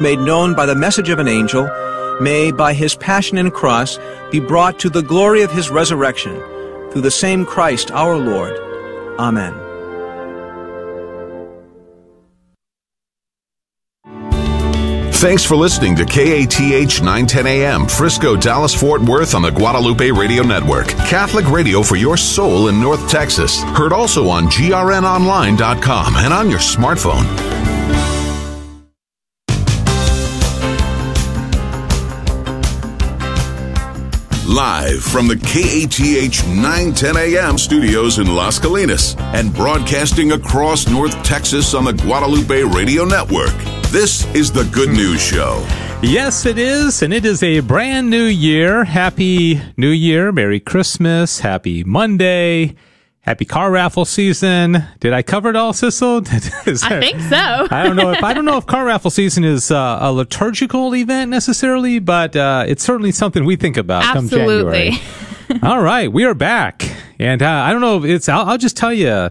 made known by the message of an angel, may, by his passion and cross, be brought to the glory of his resurrection, through the same Christ our Lord. Amen. Thanks for listening to KATH 910 AM, Frisco, Dallas, Fort Worth on the Guadalupe Radio Network. Catholic radio for your soul in North Texas. Heard also on grnonline.com and on your smartphone. Live from the KATH 910 AM studios in Las Colinas and broadcasting across North Texas on the Guadalupe Radio Network. This is the Good News Show. Yes, it is, and it is a brand new year. Happy New Year, Merry Christmas, Happy Monday. Happy car raffle season. Did I cover it all, Sissel? I think so. I don't know if I don't know if car raffle season is uh, a liturgical event necessarily, but uh, it's certainly something we think about Absolutely. come January. all right, we are back, and uh, I don't know. It's I'll, I'll, just tell you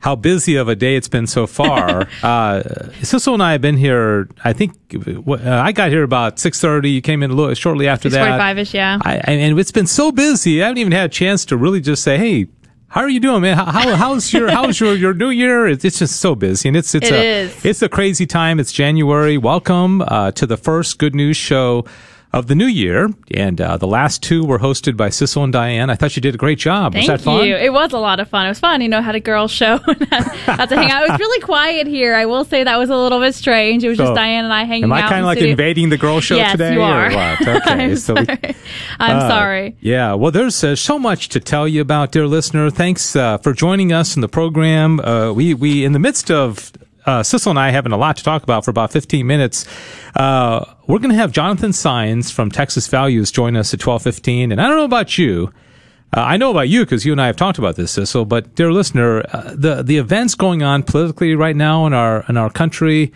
how busy of a day it's been so far. uh, Sissel and I have been here. I think uh, I got here about six thirty. You came in a little shortly after that. Five ish, yeah. I, and it's been so busy. I haven't even had a chance to really just say, "Hey." How are you doing, man? How, how's your how's your, your new year? It's, it's just so busy, and it's it's it a is. it's a crazy time. It's January. Welcome uh, to the first Good News Show of the new year, and uh, the last two were hosted by Sissel and Diane. I thought you did a great job. Thank was that fun? you. It was a lot of fun. It was fun. You know, had a girls' show. Got to hang out. It was really quiet here. I will say that was a little bit strange. It was So, just Diane and I hanging out. Am I kind of like studio. invading the girl show yes, today, you are. Okay, I'm so we- sorry. I'm Uh, sorry. Yeah, well, there's uh, so much to tell you about, dear listener. Thanks uh, for joining us in the program. Uh, we we in the midst of uh, Sissel and I having a lot to talk about for about 15 minutes. Uh, we're going to have Jonathan Saenz from Texas Values join us at 12:15, and I don't know about you. Uh, I know about you because you and I have talked about this, Sissel. But dear listener, uh, the the events going on politically right now in our in our country,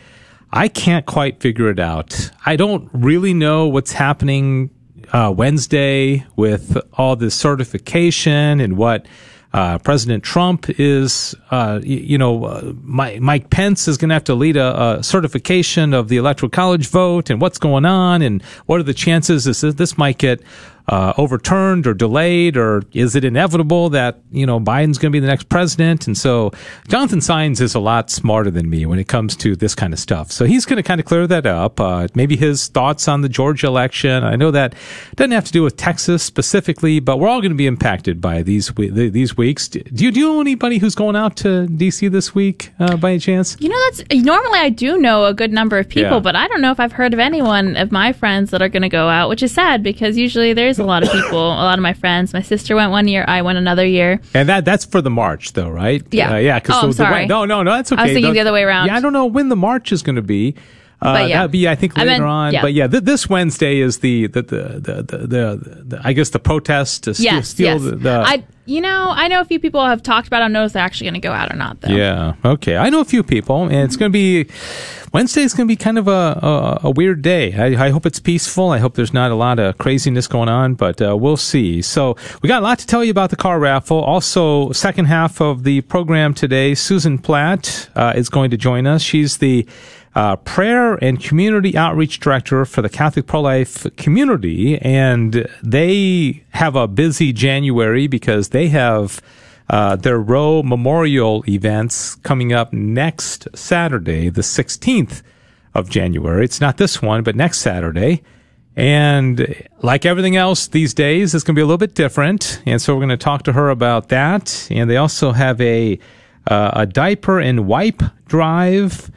I can't quite figure it out. I don't really know what's happening uh, Wednesday with all this certification and what uh, President Trump is, uh, y- you know, uh, Mike, Mike Pence is going to have to lead a, a certification of the electoral college vote and what's going on and what are the chances this this might get uh, overturned or delayed, or is it inevitable that you know Biden's going to be the next president? And so Jonathan Saenz is a lot smarter than me when it comes to this kind of stuff. So he's going to kind of clear that up. Uh, maybe his thoughts on the Georgia election. I know that doesn't have to do with Texas specifically, but we're all going to be impacted by these we- these weeks. Do you do you know anybody who's going out to DC this week uh, by any chance? You know, that's normally I do know a good number of people, Yeah. but I don't know if I've heard of anyone of my friends that are going to go out, which is sad because usually there's a lot of people, a lot of my friends. My sister went one year, I went another year. And that that's for the March, though, right? Yeah. uh, yeah. Because Oh, I'm sorry. no, no, no, that's okay. I was thinking the other way around. Yeah, I don't know when the March is going to be. Uh, yeah. that'd be, I think, I later on. yeah. But yeah, th- this Wednesday is the the the the, the, the, the I guess the protest to steal, Yes, steal yes. the, the I, you know, I know a few people have talked about. I don't know if they're actually going to go out or not, though. Yeah. Okay. I know a few people, and it's going to be Wednesday. is going to be kind of a, a a weird day. I, I hope it's peaceful. I hope there's not a lot of craziness going on, but uh, we'll see. So we got a lot to tell you about the car raffle. Also, second half of the program today, Susan Platt uh, is going to join us. She's the uh, prayer and community outreach director for the Catholic pro life community, and they have a busy January because they have uh, their Roe Memorial events coming up next Saturday, the 16th of January. It's not this one, but next Saturday. And like everything else these days, it's going to be a little bit different. And so we're going to talk to her about that. And they also have a uh, a diaper and wipe drive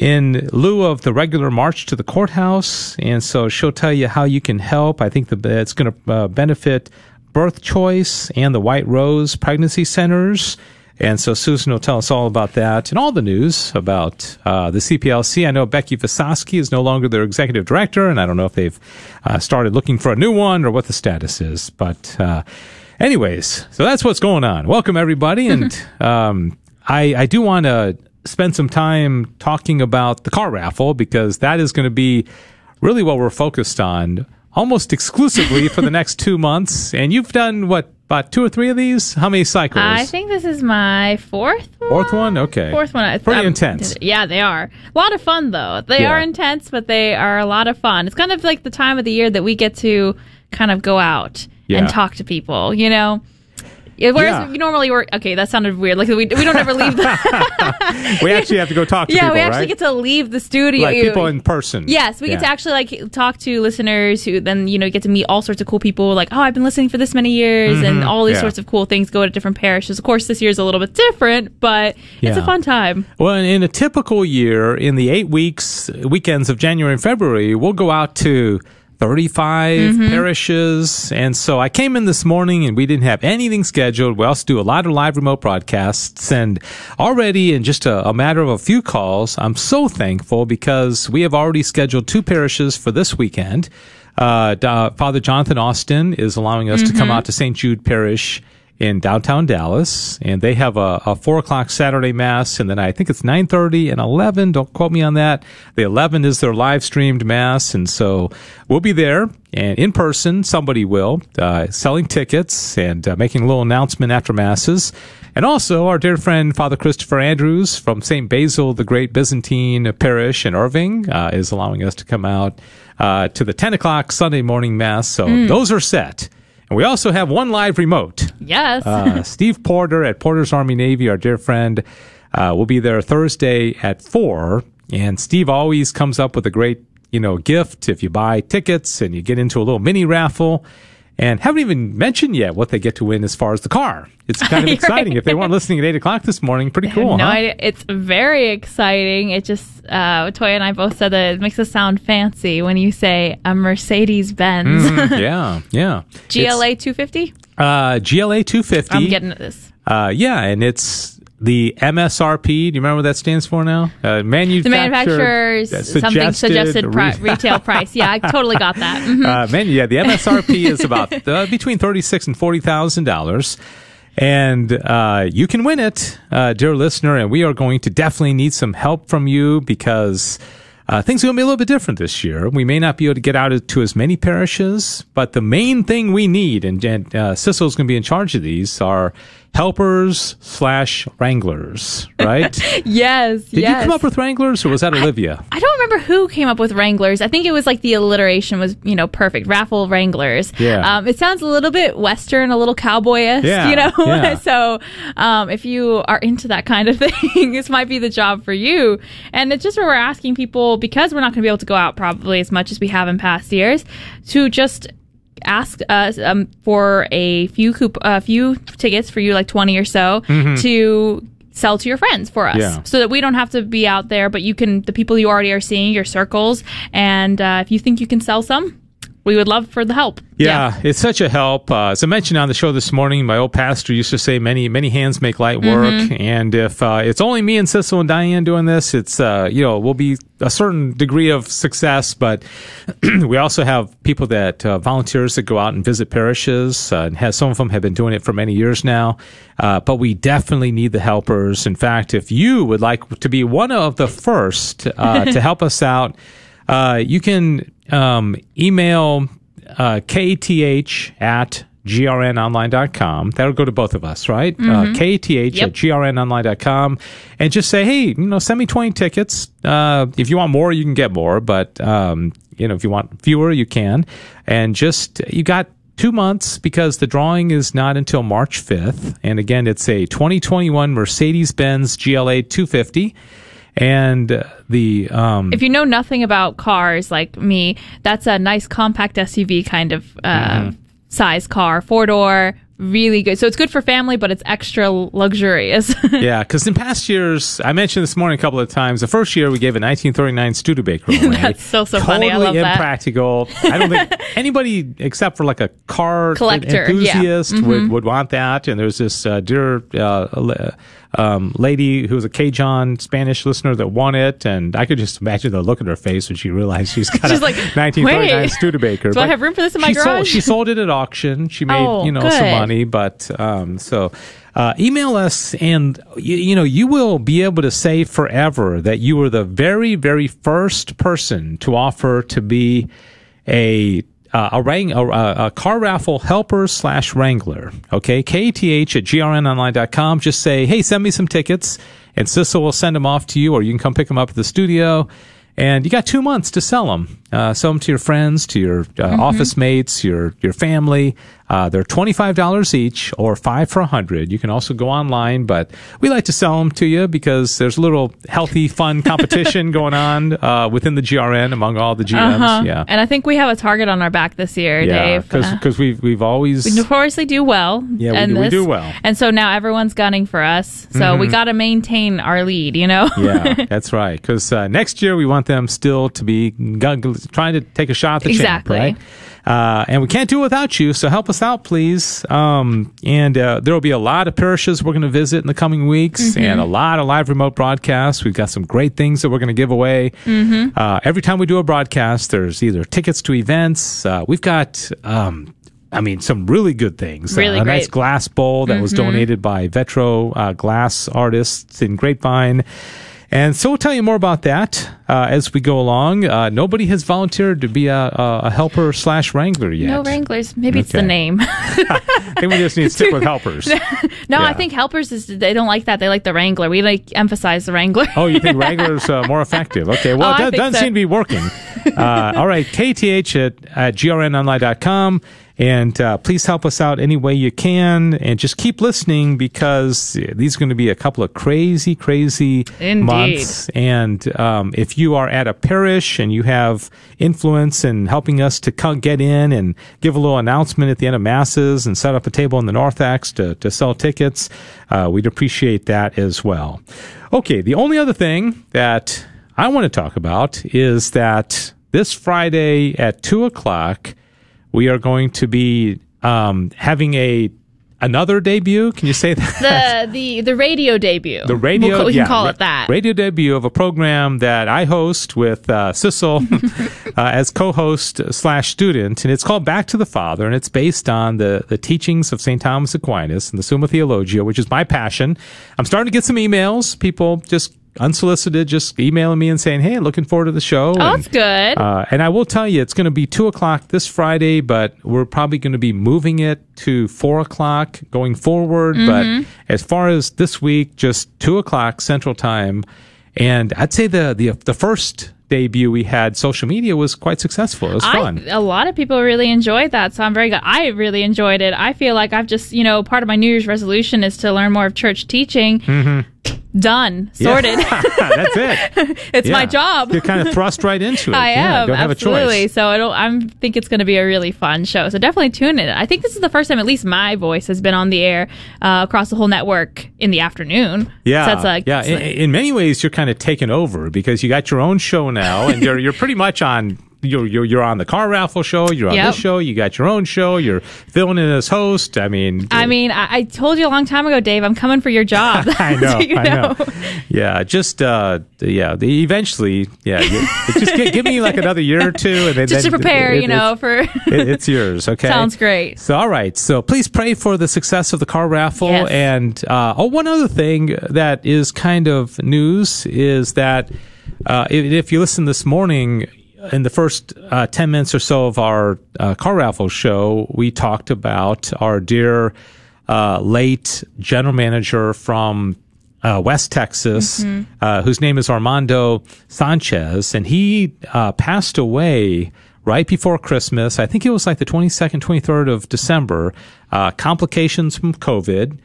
in lieu of the regular march to the courthouse. And so she'll tell you how you can help. I think the, it's going to uh, benefit Birth Choice and the White Rose Pregnancy Centers. And so Susan will tell us all about that and all the news about uh, the CPLC. I know Becky Visosky is no longer their executive director, and I don't know if they've uh, started looking for a new one or what the status is. But, uh, anyways, so that's what's going on. Welcome, everybody. And um, I, I do want to spend some time talking about the car raffle because that is going to be really what we're focused on almost exclusively for the next two months. And you've done what about two or three of these. How many cycles? I think this is my fourth one. Fourth one? Okay. Fourth one. I- Pretty I'm- intense. Yeah, they are. A lot of fun, though. They Yeah. are intense, but they are a lot of fun. It's kind of like the time of the year that we get to kind of go out Yeah. and talk to people, you know? Yeah, Whereas Yeah. you normally work, okay, that sounded weird. Like we, we don't ever leave the, we actually have to go talk to yeah, people, we actually right? get to leave the studio. like people in person. Yes, we get to actually like talk to listeners who then you know get to meet all sorts of cool people. Like, oh, I've been listening for this many years, and all these Mm-hmm. Yeah. sorts of cool things. Go to different parishes. Of course, this year's a little bit different, but it's a fun time. Well, in a typical year, in the eight weeks, weekends of January and February, we'll go out to 35 Mm-hmm. parishes. And so I came in this morning and we didn't have anything scheduled. We also do a lot of live remote broadcasts. And already in just a, a matter of a few calls, I'm so thankful because we have already scheduled two parishes for this weekend. Uh, Father Jonathan Austin is allowing us to come out to St. Jude Parish in downtown Dallas, and they have a, a four o'clock Saturday mass, and then I think it's nine thirty and eleven. Don't quote me on that. The eleven is their live streamed mass, and so we'll be there and in person. Somebody will uh, selling tickets and uh, making a little announcement after masses. And also, our dear friend Father Christopher Andrews from St. Basil, the Great Byzantine Parish in Irving, uh, is allowing us to come out uh, to the 10 o'clock Sunday morning Mass. So those are set. And we also have one live remote. Yes. Uh, Steve Porter at Porter's Army Navy, our dear friend, uh, will be there Thursday at 4. And Steve always comes up with a great, you know, gift if you buy tickets and you get into a little mini raffle. And haven't even mentioned yet what they get to win as far as the car. It's kind of exciting. right. If they weren't listening at 8 o'clock this morning, pretty cool, no huh? idea. It's very exciting. It just uh, Toya and I both said that it makes us sound fancy when you say a Mercedes Benz Mm, yeah, yeah. GLA 250. Uh, GLA 250. I'm getting at this. Uh, yeah, and it's the MSRP. Do you remember what that stands for now? Uh, manufacturer, The manufacturer's something suggested pri- retail price. Yeah, I totally got that. Mhm. uh, man, yeah, the MSRP is about uh, between thirty six and forty thousand dollars, and uh, you can win it, uh, dear listener. And we are going to definitely need some help from you because. Uh, things are going to be a little bit different this year. We may not be able to get out to as many parishes, but the main thing we need, and, and uh, Sissel's going to be in charge of these, are helpers slash wranglers, right? yes, Did yes. you come up with wranglers, or was that Olivia? I don't remember who came up with Wranglers. I think it was like the alliteration was, you know, perfect. Raffle Wranglers. Yeah. Um, it sounds a little bit Western, a little cowboyish, Yeah, you know? yeah. so, um, if you are into that kind of thing, this might be the job for you. And it's just where we're asking people, because we're not going to be able to go out probably as much as we have in past years, to just ask us um, for a few coup- a few tickets for you, like twenty or so, to sell to your friends for us, Mm-hmm. Yeah. so that we don't have to be out there. But you can, the people you already are seeing, your circles, and uh, if you think you can sell some, we would love for the help. Yeah, it's such a help. Uh, as I mentioned on the show this morning, my old pastor used to say, "Many, many hands make light work." Mm-hmm. And if uh, it's only me and Sissel and Diane doing this, it's uh, you know will be a certain degree of success. But we also have people that uh, volunteers that go out and visit parishes, uh, and has some of them have been doing it for many years now. Uh, but we definitely need the helpers. In fact, if you would like to be one of the first uh, to help us out. Uh, you can um, email uh, kth at grnonline.com. That'll go to both of us, right? Uh, kth Yep. at grnonline.com. And just say, hey, you know, send me 20 tickets. Uh, if you want more, you can get more. But, um, you know, if you want fewer, you can. And just, you got two months because the drawing is not until March 5th. And again, it's a 2021 Mercedes Benz GLA 250. And the, um, If you know nothing about cars like me, that's a nice compact SUV kind of uh, Mm-hmm. size car, four door, really good. So it's good for family, but it's extra luxurious. yeah, because in past years, I mentioned this morning a couple of times. The first year we gave a 1939 Studebaker away. That's so, so totally funny. I love that. impractical. I don't think anybody except for like a car Collector, yeah. Mm-hmm. enthusiast would, would want that. And there's this uh, dear uh, um, lady who's a Cajun Spanish listener that won it, and I could just imagine the look on her face when she realized she's got She's a like, 1939 Studebaker. do I have room for this in my she Sold, garage? she sold it at auction. She made Oh, you know some good. Money, but um, so uh, email us, and you, you know you will be able to say forever that you were the very, very first person to offer to be a uh, a, rang, a, a car raffle helper slash wrangler. Okay, kth at grnonline.com. Just say, hey, send me some tickets, and Sissel will send them off to you, or you can come pick them up at the studio. And you got two months to sell them. Uh, sell them to your friends, to your uh, Mm-hmm. office mates, your your family. Uh, they're twenty five dollars each, or five for a hundred. You can also go online, but we like to sell them to you because there's a little healthy, fun competition going on uh, within the GRN among all the GMs. Uh-huh. Yeah, And I think we have a target on our back this year, yeah, Dave. Uh, because we've we've always we notoriously do well. Yeah, we do- we do well. Mm-hmm. And so now everyone's gunning for us. So we got to maintain our lead, you know? yeah, that's right. Because uh, next year we want them still to be trying to take a shot at the Exactly. champ, right? Uh, and we can't do it without you, so help us out, please. Um, and uh, there will be a lot of parishes we're going to visit in the coming weeks, Mm-hmm. and a lot of live remote broadcasts. We've got some great things that we're going to give away. Mm-hmm. Uh, every time we do a broadcast, there's either tickets to events. Uh, we've got. Um, I mean, some really good things. Really uh, a nice glass bowl that was donated by Vetro uh, glass artists in Grapevine. And so we'll tell you more about that uh, as we go along. Uh, nobody has volunteered to be a, a, helper slash wrangler yet. No Wranglers. Maybe it's the name. I think we just need to stick with helpers. no, Yeah. I think helpers is they don't like that. They like the Wrangler. We like emphasize the Wrangler. Oh, you think Wrangler's uh, more effective? Okay, well, Oh, it doesn't so. seem to be working. Uh, all right, KTH at, at grnonline.com. And uh, please help us out any way you can. And just keep listening because these are going to be a couple of crazy, crazy Indeed. months. And um, if you are at a parish and you have influence in helping us to co- get in and give a little announcement at the end of masses and set up a table in the narthex to, to sell tickets, uh, we'd appreciate that as well. Okay, the only other thing that I want to talk about is that this Friday at two o'clock, we are going to be um, having a another debut. Can you say that? the the the radio debut. The radio, We'll, call- we yeah, can call ra- it that. Radio debut of a program that I host with uh, Sissel uh, as co-host slash student, and it's called Back to the Father, and it's based on the the teachings of Saint Thomas Aquinas and the Summa Theologia, which is my passion. I'm starting to get some emails, people just unsolicited, just emailing me and saying, "Hey, looking forward to the show." oh, and, that's good. uh, and I will tell you, it's going to be two o'clock this Friday, but we're probably going to be moving it to four o'clock going forward. But as far as this week, just two o'clock Central Time, and I'd say the the the first debut we had social media was quite successful. It was I, fun. a lot of people really enjoyed that, so I'm very glad. I really enjoyed it. I feel like I've just, you know, part of my New Year's resolution is to learn more of church teaching. Done, Mm-hmm. Yeah. sorted. That's it. it's my job. You're kind of thrust right into it. I yeah, am Don't have absolutely. a choice. So I don't. I'm think it's going to be a really fun show. So definitely tune in. I think this is the first time, at least my voice has been on the air uh, across the whole network in the afternoon. Yeah, so that's like yeah. In, in many ways, you're kind of taken over because you got your own show now, and you're you're pretty much on. You're, you're you're on the car raffle show. You're on Yep. this show. You got your own show. You're filling in as host. I mean, I mean, I, I told you a long time ago, Dave. I'm coming for your job. I know, Do you I know. Yeah, just uh, yeah. The, eventually, yeah. Just gi- give me like another year or two, and then Just to prepare, it- you know, for it, it's yours. Okay, sounds great. So, all right. So, please pray for the success of the car raffle. Yes. And uh, oh, one other thing that is kind of news is that uh, if, if you listen this morning, in the first uh, 10 minutes or so of our uh, car raffle show, we talked about our dear uh, late general manager from uh, West Texas, uh, whose name is Armando Sanchez, and he uh, passed away right before Christmas. I think it was like the 22nd, 23rd of December. Uh, complications from COVID.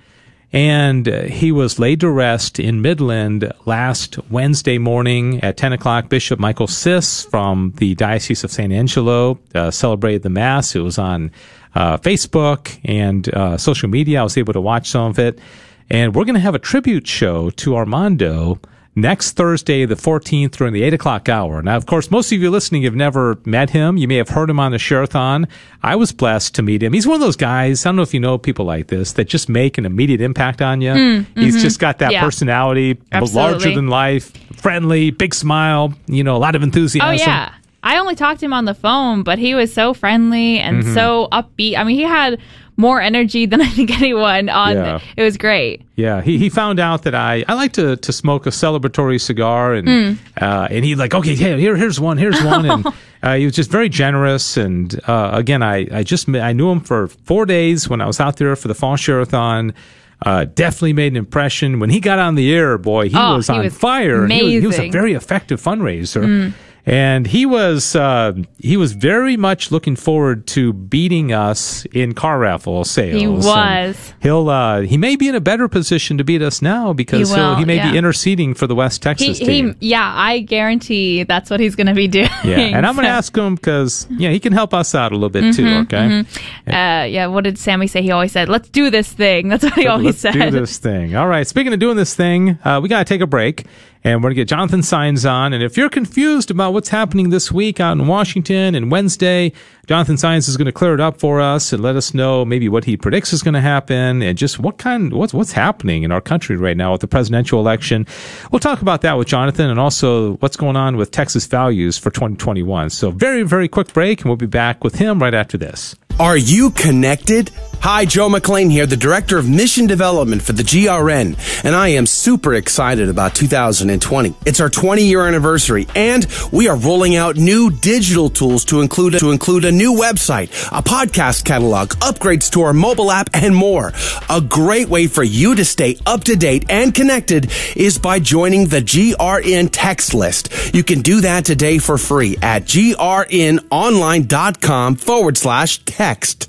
And uh, he was laid to rest in Midland last Wednesday morning at 10 o'clock. Bishop Michael Sis from the Diocese of San Angelo uh, celebrated the Mass. It was on uh, Facebook and uh, social media. I was able to watch some of it. And we're going to have a tribute show to Armando next Thursday, the 14th, during the 8 o'clock hour. Now, of course, most of you listening have never met him. You may have heard him on the Share-a-thon. I was blessed to meet him. He's one of those guys, I don't know if you know people like this, that just make an immediate impact on you. He's just got that Mm, mm-hmm. Yeah. personality, larger than life, friendly, big smile, you know, a lot of enthusiasm. Oh yeah. I only talked to him on the phone, but he was so friendly and Mm-hmm. so upbeat. I mean, he had more energy than I think anyone on. Yeah. It was great. Yeah, he, he found out that I, I like to, to smoke a celebratory cigar, and uh, and he like okay, here here here's one, here's one, and uh, he was just very generous. And uh, again, I I just I knew him for four days when I was out there for the fall share-a-thon. Uh, definitely made an impression when he got on the air. Boy, he Oh, was he on was fire. He was, he was a very effective fundraiser. And he was uh, he was very much looking forward to beating us in car raffle sales. He And was. He'll uh, he may be in a better position to beat us now because He he will he may yeah. be interceding for the West Texas he, team. yeah, I guarantee that's what he's going to be doing. yeah, and I'm going to ask him because yeah, he can help us out a little bit too. Mm-hmm, Okay, Uh, yeah, what did Sammy say? He always said, "Let's do this thing." That's what he always let's said. do this thing. All right. Speaking of doing this thing, uh, we got to take a break, and we're gonna get Jonathan Saenz on. And if you're confused about what's happening this week out in Washington and Wednesday, Jonathan Saenz is going to clear it up for us and let us know maybe what he predicts is going to happen and just what kind what's what's happening in our country right now with the presidential election. We'll talk about that with Jonathan and also what's going on with Texas values for 2021. So very very quick break, and we'll be back with him right after this. Are you connected? Hi, Joe McLean here, the Director of Mission Development for the GRN, and I am super excited about 2020. It's our 20 year anniversary, and we are rolling out new digital tools to include to include a new website, a podcast catalog, upgrades to our mobile app, and more. A great way for you to stay up to date and connected is by joining the GRN text list. You can do that today for free at grnonline.com forward slash text.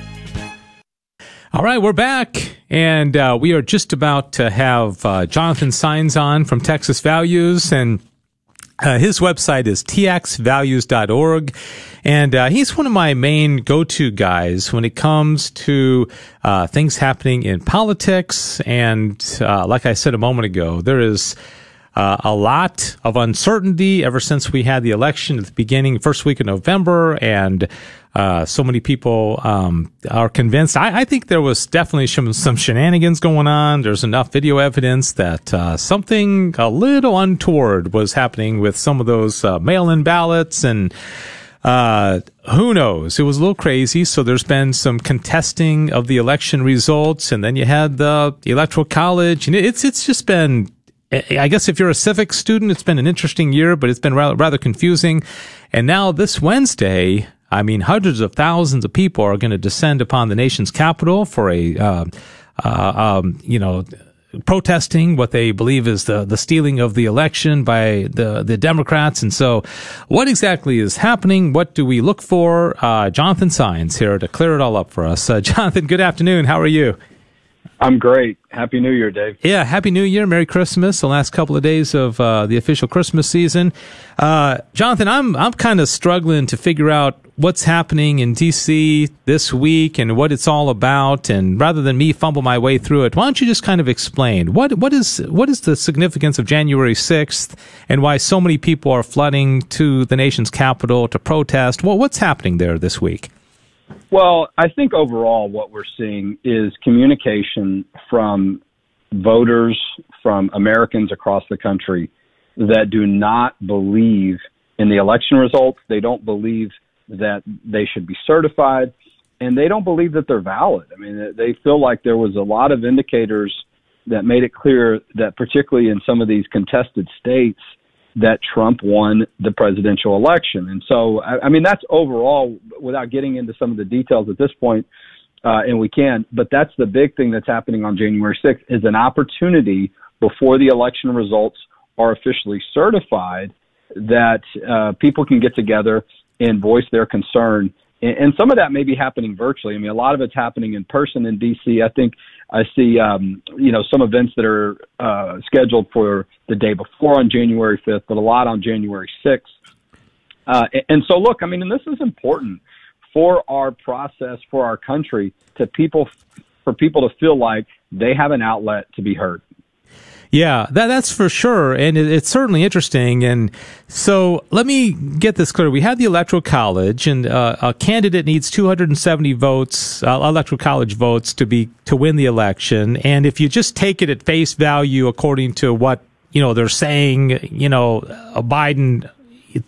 All right, we're back, and uh, we are just about to have uh, Jonathan Saenz on from Texas Values, and uh, his website is txvalues.org, and uh, he's one of my main go-to guys when it comes to uh, things happening in politics. And uh, like I said a moment ago, there is uh, a lot of uncertainty ever since we had the election at the beginning, first week of November, and uh, so many people um, are convinced. I, I think there was definitely some, some shenanigans going on. There's enough video evidence that uh, something a little untoward was happening with some of those uh, mail-in ballots and. Uh, who knows? It was a little crazy. So there's been some contesting of the election results, and then you had the electoral college, and it's it's just been I guess if you're a civics student, it's been an interesting year, but it's been rather, rather confusing. And now this Wednesday, I mean, hundreds of thousands of people are going to descend upon the nation's capital for a, uh, uh, um, you know, protesting what they believe is the, the stealing of the election by the, the Democrats. And so what exactly is happening? What do we look for? Uh, Jonathan Saenz here to clear it all up for us. Uh, Jonathan, good afternoon. How are you? I'm great. Happy New Year, Dave. Yeah, Happy New Year, Merry Christmas. The last couple of days of uh, the official Christmas season, uh, Jonathan. I'm I'm kind of struggling to figure out what's happening in DC this week and what it's all about. And rather than me fumble my way through it, why don't you just kind of explain what what is what is the significance of January 6th and why so many people are flooding to the nation's capital to protest? What what's happening there this week? Well, I think overall what we're seeing is communication from voters, from Americans across the country that do not believe in the election results. They don't believe that they should be certified, and they don't believe that they're valid. I mean, they feel like there was a lot of indicators that made it clear that, particularly in some of these contested states, that Trump won the presidential election. And so, I, I mean, that's overall, without getting into some of the details at this point, uh, and we can, but that's the big thing that's happening on January 6th is an opportunity before the election results are officially certified that uh, people can get together and voice their concern. And, some of that may be happening virtually. I mean, a lot of it's happening in person in D.C. I think I see, um, you know, some events that are uh, scheduled for the day before on January 5th, but a lot on January 6th. Uh, and, and so, look, I mean, and this is important for our process, for our country, to people for people to feel like they have an outlet to be heard. Yeah, that, that's for sure. And it, it's certainly interesting. And so let me get this clear. We have the Electoral College, and uh, a candidate needs 270 votes, uh, Electoral College votes, to be to win the election. And if you just take it at face value, according to what you know they're saying, you know, Biden,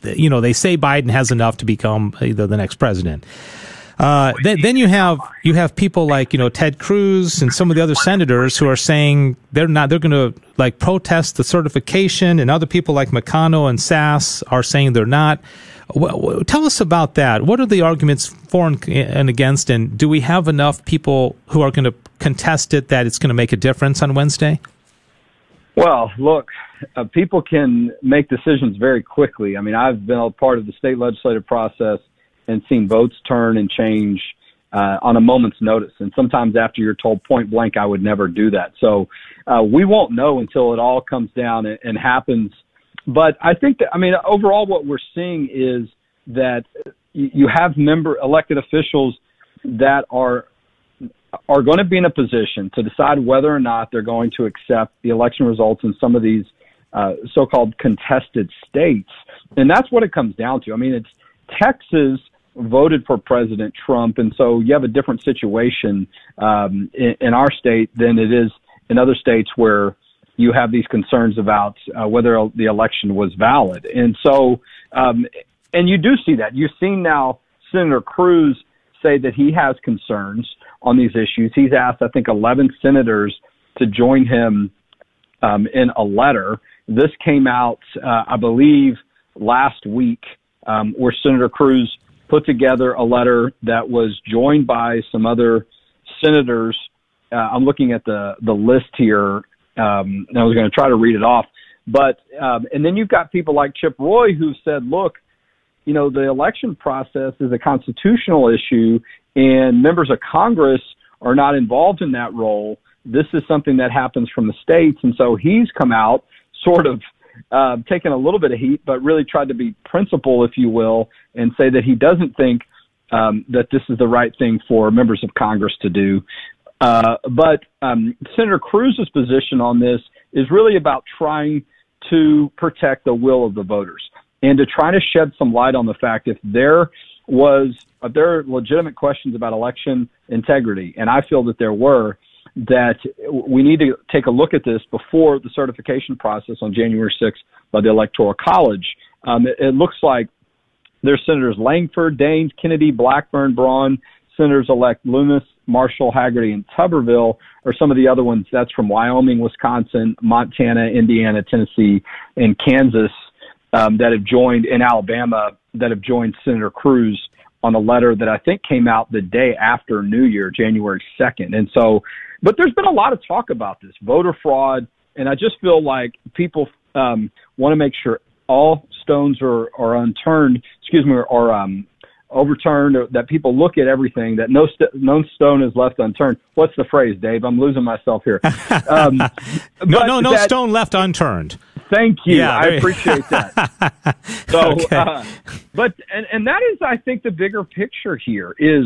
you know, they say Biden has enough to become the next president. Uh, then, then you have you have people like you know Ted Cruz and some of the other senators who are saying they're not they're going to like protest the certification, and other people like McConnell and Sasse are saying they're not. Tell us about that. What are the arguments for and against, and do we have enough people who are going to contest it that it's going to make a difference on Wednesday? Well, look, uh, people can make decisions very quickly. I mean, I've been a part of the state legislative process and seen votes turn and change uh, on a moment's notice. And sometimes after you're told point blank, I would never do that. So uh, we won't know until it all comes down and, and happens. But I think that, I mean, overall, what we're seeing is that you have member elected officials that are are going to be in a position to decide whether or not they're going to accept the election results in some of these uh, so-called contested states, and that's what it comes down to. I mean, it's Texas voted for President Trump, and so you have a different situation um, in, in our state than it is in other states where you have these concerns about uh, whether the election was valid. And so, um, and you do see that. You've seen now Senator Cruz say that he has concerns on these issues. He's asked, I think, 11 senators to join him um, in a letter. This came out, uh, I believe, last week, um, where Senator Cruz put together a letter that was joined by some other senators. Uh, I'm looking at the the list here, um, and I was going to try to read it off. But um, and then you've got people like Chip Roy who said, "Look, you know, the election process is a constitutional issue, and members of Congress are not involved in that role. This is something that happens from the states, and so he's come out sort of uh, taken a little bit of heat, but really tried to be principled, if you will, and say that he doesn't think um, that this is the right thing for members of Congress to do. Uh, but um, Senator Cruz's position on this is really about trying to protect the will of the voters and to try to shed some light on the fact if there was if there are legitimate questions about election integrity, and I feel that there were, that we need to take a look at this before the certification process on January 6th by the Electoral College. Um, it, it, looks like there's Senators Lankford, Daines, Kennedy, Blackburn, Braun, Senators elect Lummis, Marshall, Hagerty, and Tuberville are some of the other ones. That's from Wyoming, Wisconsin, Montana, Indiana, Tennessee, and Kansas um, that have joined in Alabama that have joined Senator Cruz on a letter that I think came out the day after New Year, January 2nd. And so but there's been a lot of talk about this voter fraud, and I just feel like people um, want to make sure all stones are, are unturned. Excuse me, or um, overturned. Or that people look at everything. That no st- no stone is left unturned. What's the phrase, Dave? I'm losing myself here. Um, no, no, no that, stone left unturned. Thank you. Yeah, I appreciate that. so, okay. uh, but and and that is, I think, the bigger picture here is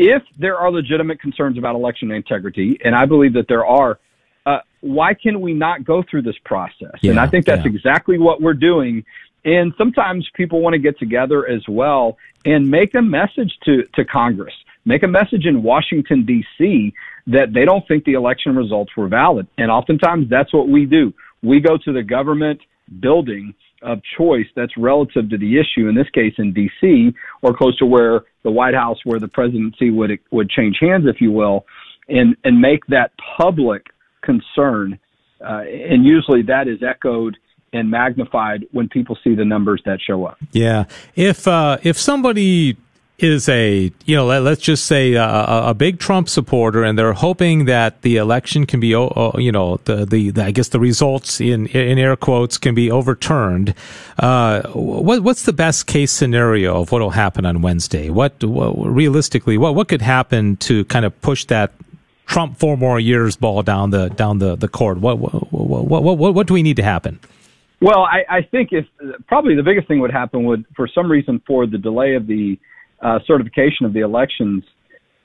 if there are legitimate concerns about election integrity, and I believe that there are, uh, why can we not go through this process? Yeah, and I think that's yeah. exactly what we're doing. And sometimes people want to get together as well and make a message to, to Congress, make a message in Washington, D.C. that they don't think the election results were valid. And oftentimes that's what we do. We go to the government building of choice that's relative to the issue, in this case in D.C., or close to where the White House, where the presidency would would change hands, if you will, and and make that public concern. Uh, and usually that is echoed and magnified when people see the numbers that show up. Yeah, if uh, if somebody is a you know let, us just say a, a, big Trump supporter, and they're hoping that the election can be you know the, the, the I guess the results in in air quotes can be overturned. Uh, what what's the best case scenario of what will happen on Wednesday? What, what realistically what what could happen to kind of push that Trump four more years ball down the down the the court? What what what what, what, what do we need to happen? Well, I, I think if probably the biggest thing would happen would, for some reason, for the delay of the uh, certification of the elections,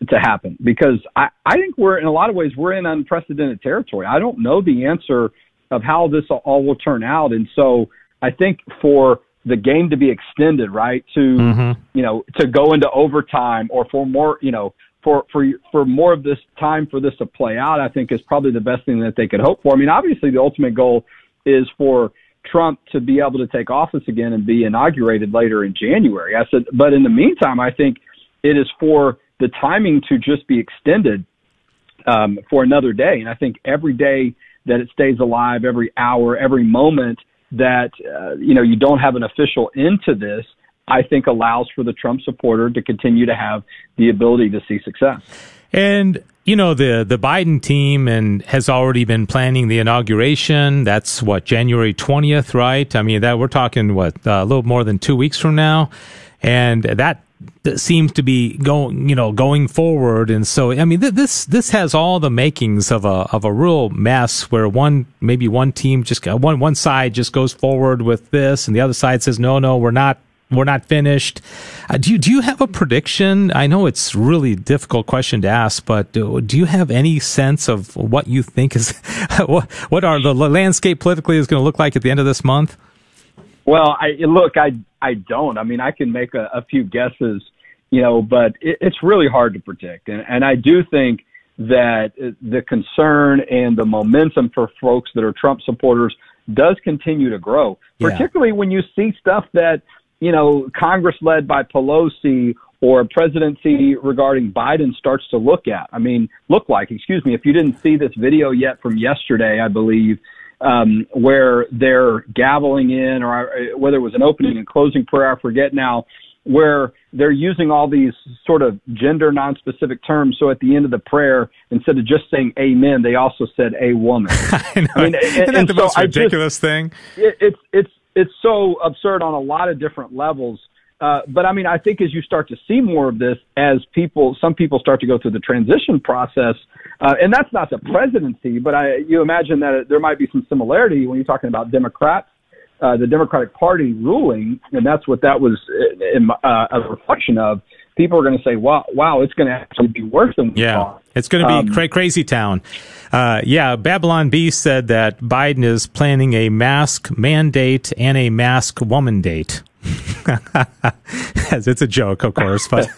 to happen because I, I think we're in a lot of ways we're in unprecedented territory. I don't know the answer of how this all will turn out, and so I think for the game to be extended, right, to mm-hmm. you know to go into overtime or for more, you know, for for for more of this time for this to play out, I think is probably the best thing that they could hope for. I mean, obviously the ultimate goal is for Trump to be able to take office again and be inaugurated later in January. I said, but in the meantime, I think it is for the timing to just be extended um, for another day. And I think every day that it stays alive, every hour, every moment that uh, you know you don't have an official end to this, I think allows for the Trump supporter to continue to have the ability to see success. And you know the the Biden team and has already been planning the inauguration. That's what January twentieth, right? I mean that we're talking what uh, a little more than two weeks from now, and that seems to be going, you know, going forward. And so, I mean, th- this this has all the makings of a of a real mess where one maybe one team just one one side just goes forward with this, and the other side says, no, no, we're not we're not finished. Uh, do you do you have a prediction? I know it's really difficult question to ask, but do, do you have any sense of what you think is what what are the landscape politically is going to look like at the end of this month? Well, I look, I I don't. I mean, I can make a, a few guesses, you know, but it, it's really hard to predict, and and I do think that the concern and the momentum for folks that are Trump supporters does continue to grow, particularly yeah. when you see stuff that you know, Congress led by Pelosi or presidency regarding Biden starts to look at. I mean, look like, excuse me, if you didn't see this video yet from yesterday, I believe, um, where they're gaveling in, or uh, whether it was an opening and closing prayer, I forget now, where they're using all these sort of gender non-specific terms. So at the end of the prayer, instead of just saying "Amen," they also said "a woman." I, know. I mean, Isn't and, that the so most ridiculous just, thing? It, it's it's it's so absurd on a lot of different levels. Uh, but I mean, I think as you start to see more of this, as people, some people start to go through the transition process, uh, and that's not the presidency, but I, you imagine that there might be some similarity when you're talking about Democrats, uh, the Democratic Party ruling, and that's what that was in, uh, a reflection of. People are going to say, "Wow, wow, it's going to actually be worse than we yeah, thought." it's going to be um, cra- crazy town. Uh, yeah, Babylon Bee said that Biden is planning a mask mandate and a mask woman date. it's a joke, of course, but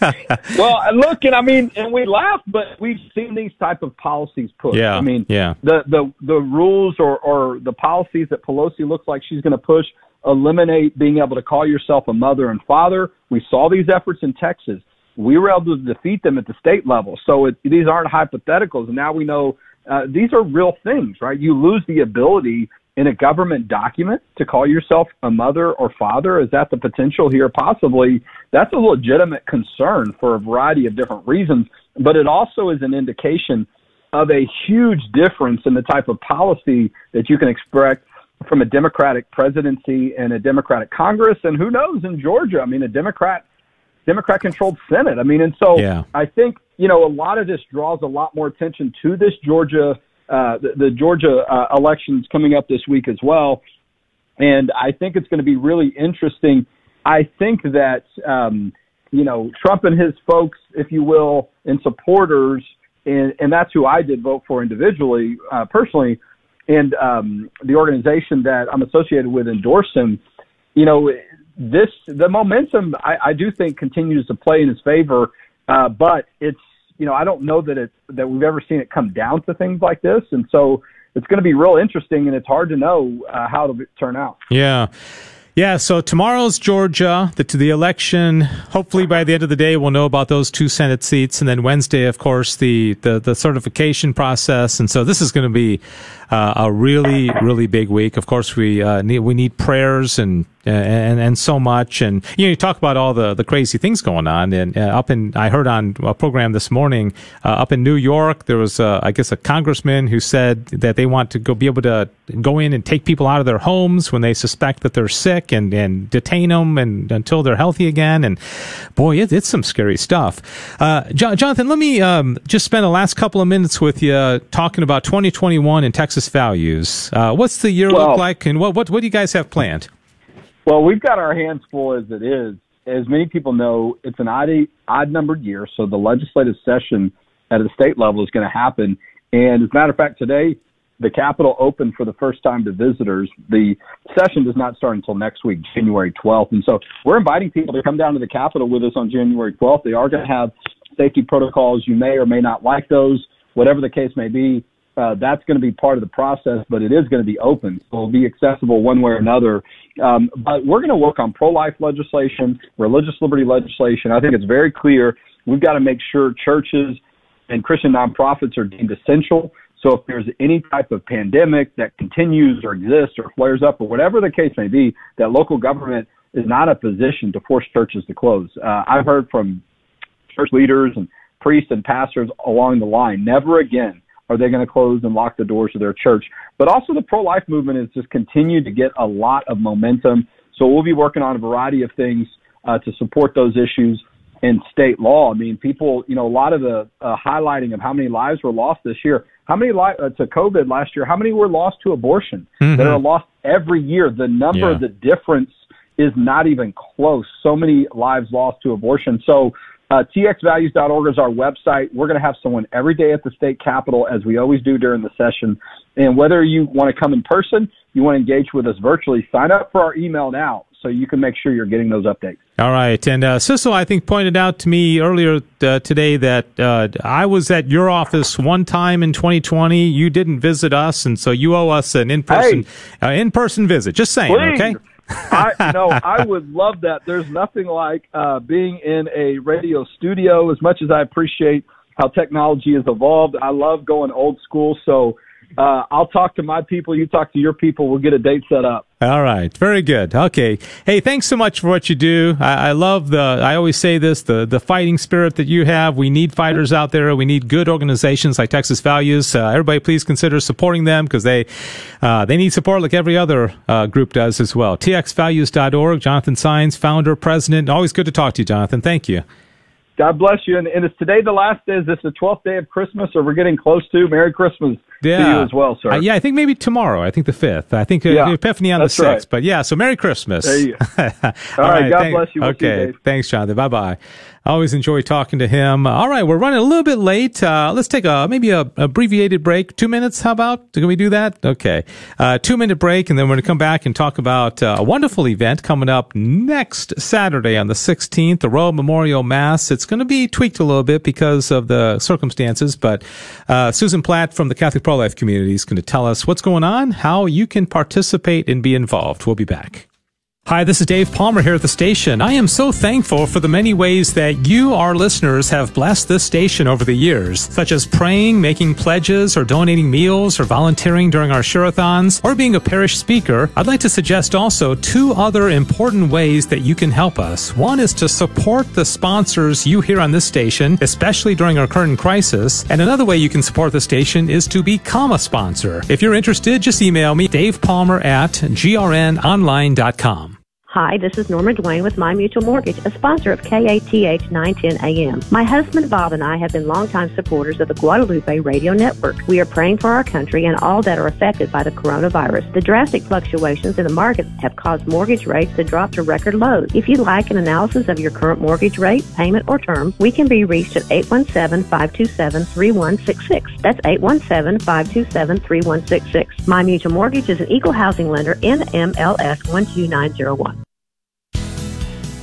well, look, and I mean, and we laugh, but we've seen these type of policies put. Yeah, I mean, yeah. the the the rules or or the policies that Pelosi looks like she's going to push eliminate being able to call yourself a mother and father. We saw these efforts in Texas. We were able to defeat them at the state level. So it, these aren't hypotheticals, now we know uh, these are real things, right? You lose the ability in a government document to call yourself a mother or father. Is that the potential here? Possibly. That's a legitimate concern for a variety of different reasons, but it also is an indication of a huge difference in the type of policy that you can expect from a Democratic presidency and a Democratic Congress, and who knows in Georgia? I mean, a Democrat Democrat controlled Senate. I mean, and so yeah. I think, you know, a lot of this draws a lot more attention to this Georgia, uh, the, the Georgia uh, elections coming up this week as well. And I think it's going to be really interesting. I think that, um, you know, Trump and his folks, if you will, and supporters, and, and that's who I did vote for individually, uh, personally, and um, the organization that I'm associated with endorsed him. You know, this the momentum I, I do think continues to play in his favor, uh, but it's you know I don't know that it that we've ever seen it come down to things like this, and so it's going to be real interesting, and it's hard to know uh, how it'll turn out. Yeah. Yeah, so tomorrow's Georgia, the, the election. Hopefully, by the end of the day, we'll know about those two Senate seats, and then Wednesday, of course, the the, the certification process. And so this is going to be uh, a really, really big week. Of course, we uh, need we need prayers and and and so much. And you know, you talk about all the the crazy things going on. And uh, up in, I heard on a program this morning uh, up in New York, there was, I guess, a congressman who said that they want to go be able to go in and take people out of their homes when they suspect that they're sick and and detain them and until they're healthy again. And boy, it, it's some scary stuff. Uh, Jonathan, let me um, just spend the last couple of minutes with you talking about 2021 in Texas values. Uh, what's the year well, look like, and what, what what do you guys have planned? Well, we've got our hands full as it is, as many people know, it's an odd odd numbered year, so the legislative session at the state level is going to happen. And as a matter of fact, today the Capitol opened for the first time to visitors. The session does not start until next week, January 12th. And so we're inviting people to come down to the Capitol with us on January 12th. They are going to have safety protocols. You may or may not like those, whatever the case may be. Uh, that's going to be part of the process, but it is going to be open. So it'll be accessible one way or another. Um, but we're going to work on pro-life legislation, religious liberty legislation. I think it's very clear we've got to make sure churches and Christian nonprofits are deemed essential. So if there's any type of pandemic that continues or exists or flares up or whatever the case may be, that local government is not a position to force churches to close. Uh, I've heard from church leaders and priests and pastors along the line, never again are they going to close and lock the doors of their church? But also the pro-life movement has just continued to get a lot of momentum. So we'll be working on a variety of things uh, to support those issues in state law. I mean, people, you know, a lot of the uh, highlighting of how many lives were lost this year. How many li- uh, to COVID last year? How many were lost to abortion? Mm-hmm. That are lost every year. The number, yeah. the difference is not even close. So many lives lost to abortion. So uh, txvalues.org is our website. We're going to have someone every day at the state capitol, as we always do during the session. And whether you want to come in person, you want to engage with us virtually, sign up for our email now so you can make sure you're getting those updates. All right. And uh, Sissel, I think, pointed out to me earlier uh, today that uh, I was at your office one time in 2020. You didn't visit us, and so you owe us an in person hey, uh, in person visit. Just saying, please. okay? I no, I would love that. There's nothing like uh, being in a radio studio. As much as I appreciate how technology has evolved, I love going old school. So uh, I'll talk to my people. You talk to your people. We'll get a date set up. All right. Very good. Okay. Hey, thanks so much for what you do. I, I, love the, I always say this, the, the fighting spirit that you have. We need fighters out there. We need good organizations like Texas Values. Uh, everybody please consider supporting them because they, uh, they need support like every other, uh, group does as well. txvalues.org. Jonathan Saenz, founder, president. Always good to talk to you, Jonathan. Thank you. God bless you. And, and is today the last day? Is this the 12th day of Christmas or we're getting close to? Merry Christmas yeah. to you as well, sir. Uh, yeah, I think maybe tomorrow. I think the 5th. I think uh, yeah, Epiphany on the 6th. Right. But yeah, so Merry Christmas. All, All right, right. God thank, bless you. We'll okay. You, Thanks, Jonathan. Bye bye. I always enjoy talking to him. All right, we're running a little bit late. Uh, let's take a maybe a abbreviated break. Two minutes. How about? Can we do that? Okay, uh, two minute break, and then we're going to come back and talk about uh, a wonderful event coming up next Saturday on the 16th, the Royal Memorial Mass. It's going to be tweaked a little bit because of the circumstances, but uh, Susan Platt from the Catholic Pro Life community is going to tell us what's going on, how you can participate and be involved. We'll be back. Hi, this is Dave Palmer here at the station. I am so thankful for the many ways that you, our listeners, have blessed this station over the years, such as praying, making pledges, or donating meals, or volunteering during our Share-a-thons, or being a parish speaker. I'd like to suggest also two other important ways that you can help us. One is to support the sponsors you hear on this station, especially during our current crisis. And another way you can support the station is to become a sponsor. If you're interested, just email me, Dave Palmer at grnonline.com. Hi, this is Norma Dwayne with My Mutual Mortgage, a sponsor of KATH 910 AM. My husband Bob and I have been longtime supporters of the Guadalupe Radio Network. We are praying for our country and all that are affected by the coronavirus. The drastic fluctuations in the market have caused mortgage rates to drop to record lows. If you'd like an analysis of your current mortgage rate, payment, or term, we can be reached at 817-527-3166. That's 817-527-3166. My Mutual Mortgage is an equal housing lender, NMLS 12901.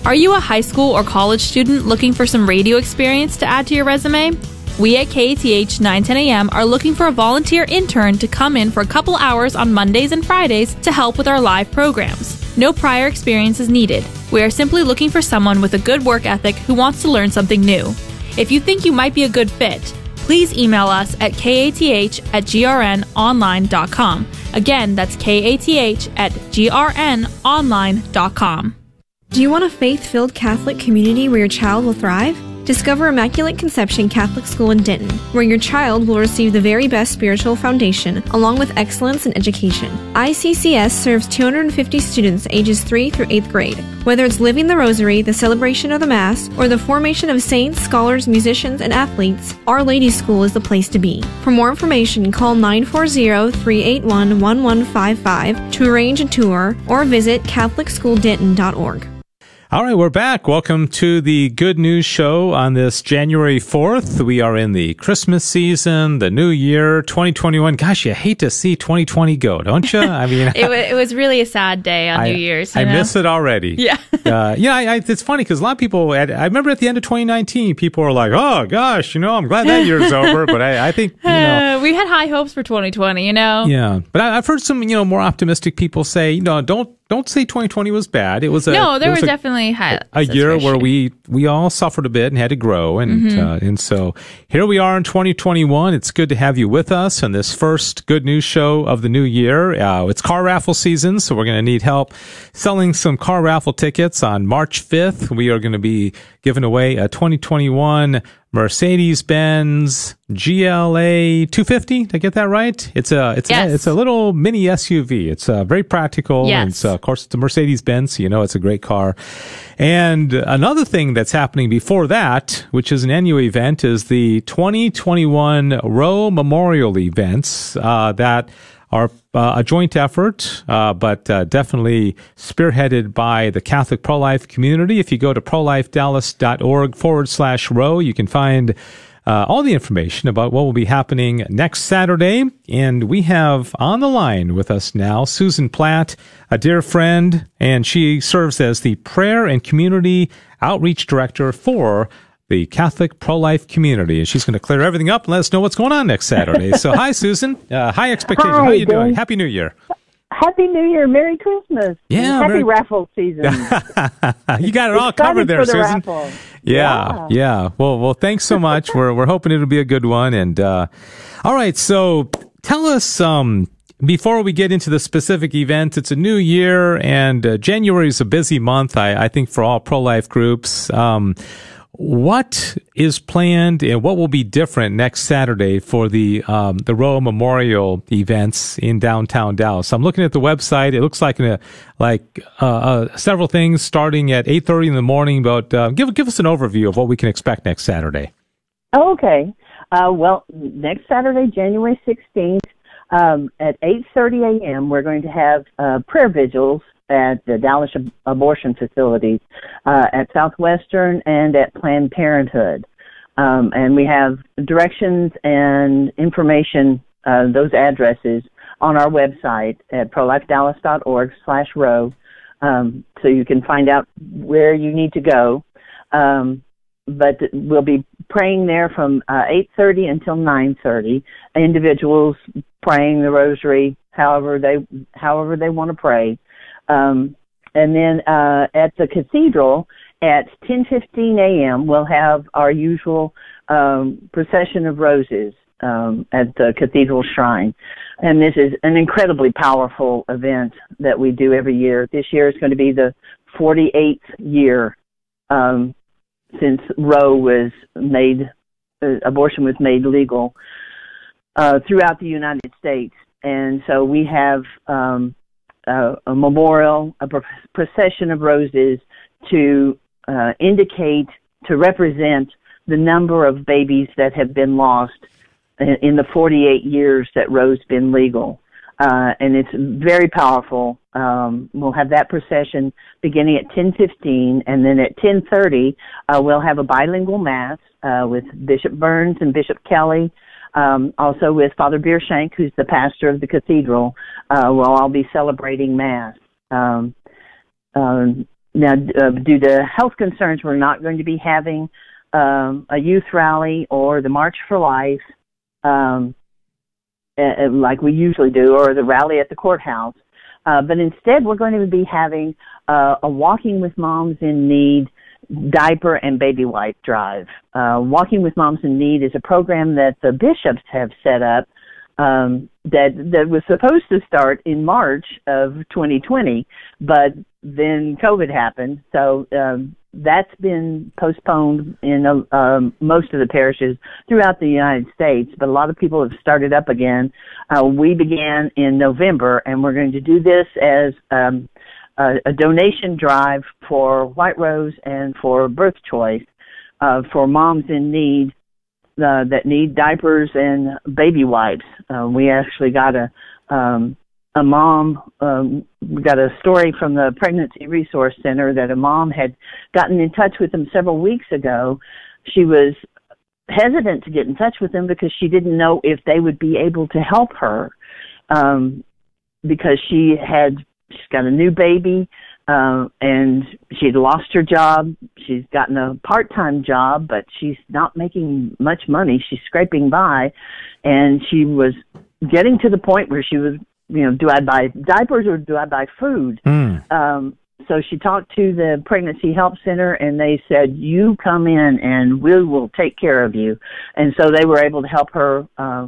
Are you a high school or college student looking for some radio experience to add to your resume? We at KATH 910 AM are looking for a volunteer intern to come in for a couple hours on Mondays and Fridays to help with our live programs. No prior experience is needed. We are simply looking for someone with a good work ethic who wants to learn something new. If you think you might be a good fit, please email us at kath at grnonline.com. Again, that's kath at grnonline.com. Do you want a faith filled Catholic community where your child will thrive? Discover Immaculate Conception Catholic School in Denton, where your child will receive the very best spiritual foundation, along with excellence in education. ICCS serves 250 students ages 3 through 8th grade. Whether it's living the rosary, the celebration of the Mass, or the formation of saints, scholars, musicians, and athletes, Our Lady School is the place to be. For more information, call 940 381 1155 to arrange a tour or visit CatholicSchoolDenton.org. All right, we're back. Welcome to the Good News Show on this January 4th. We are in the Christmas season, the new year, 2021. Gosh, you hate to see 2020 go, don't you? I mean, it, was, it was really a sad day on I, New Year's. I know? miss it already. Yeah. uh, yeah, I, I, it's funny because a lot of people, at, I remember at the end of 2019, people were like, oh, gosh, you know, I'm glad that year's over. But I, I think, you know. Uh, we had high hopes for 2020, you know? Yeah. But I, I've heard some, you know, more optimistic people say, you know, don't don't say 2020 was bad. It was a no. There was were a, definitely high, a year where sure. we we all suffered a bit and had to grow, and Mm-hmm. uh, and so here we are in 2021. It's good to have you with us on this first good news show of the new year. Uh, it's car raffle season, so we're going to need help selling some car raffle tickets on March 5th. We are going to be giving away a 2021 Mercedes Benz GLA 250. Did I get that right? It's a it's Yes. a, it's a little mini SUV. It's uh, very practical. Yes. And it's, uh, of course, it's a Mercedes Benz, so you know it's a great car. And another thing that's happening before that, which is an annual event, is the 2021 Roe Memorial events uh, that are uh, a joint effort, uh, but uh, definitely spearheaded by the Catholic pro life community. If you go to prolifedallas.org forward slash row, you can find uh, all the information about what will be happening next Saturday. And we have on the line with us now Susan Platt, a dear friend, and she serves as the Prayer and Community Outreach Director for the Catholic pro-life community. And she's going to clear everything up and let us know what's going on next Saturday. so hi, Susan. Uh, high expectations. Hi, How are you doing? Happy New Year. Happy New Year, Merry Christmas, Yeah, Happy Merry- raffle season. you got it all Excited covered there, the Susan. Yeah, Yeah. yeah. Well, well, thanks so much. we're we're hoping it'll be a good one. And uh, all right, so tell us um, before we get into the specific event. It's a new year, and uh, January is a busy month. I, I think for all pro life groups. Um, what is planned and what will be different next Saturday for the um, the Roe Memorial events in downtown Dallas? I'm looking at the website. It looks like a, like uh, uh, several things starting at 8:30 in the morning. But uh, give give us an overview of what we can expect next Saturday. Okay. Uh, well, next Saturday, January 16th, um, at 8.30 a.m., we're going to have uh, prayer vigils at the Dallas ab- abortion facilities uh, at Southwestern and at Planned Parenthood. Um, and we have directions and information, uh, those addresses, on our website at prolifedallas.org slash row, um, so you can find out where you need to go. Um, but we'll be praying there from uh, 8:30 until 9:30. Individuals praying the rosary, however they however they want to pray, um, and then uh, at the cathedral at 10:15 a.m. we'll have our usual um, procession of roses um, at the cathedral shrine, and this is an incredibly powerful event that we do every year. This year is going to be the 48th year. Um, since Roe was made, uh, abortion was made legal uh, throughout the United States, and so we have um, uh, a memorial, a pro- procession of roses to uh, indicate, to represent the number of babies that have been lost in, in the 48 years that Roe's been legal. Uh, and it's very powerful. Um, we'll have that procession beginning at 10:15, and then at 10:30 uh, we'll have a bilingual mass uh, with Bishop Burns and Bishop Kelly, um, also with Father Beershank, who's the pastor of the cathedral. Uh, we'll all be celebrating mass. Um, um, now, uh, due to health concerns, we're not going to be having um, a youth rally or the March for Life. Um, uh, like we usually do, or the rally at the courthouse. Uh, but instead, we're going to be having uh, a Walking with Moms in Need diaper and baby wipe drive. Uh, Walking with Moms in Need is a program that the bishops have set up um, that that was supposed to start in March of 2020, but then COVID happened, so um, that's been postponed in uh, um, most of the parishes throughout the United States. But a lot of people have started up again. Uh, we began in November, and we're going to do this as um, a, a donation drive for White Rose and for Birth Choice uh, for moms in need uh, that need diapers and baby wipes. Uh, we actually got a um, a mom. Um, got a story from the Pregnancy Resource Center that a mom had gotten in touch with them several weeks ago. She was hesitant to get in touch with them because she didn't know if they would be able to help her um, because she had she's got a new baby uh, and she'd lost her job. She's gotten a part-time job, but she's not making much money. She's scraping by, and she was getting to the point where she was, you know, do I buy diapers or do I buy food? Mm. Um, so she talked to the pregnancy help center and they said you come in and we will take care of you and so they were able to help her uh,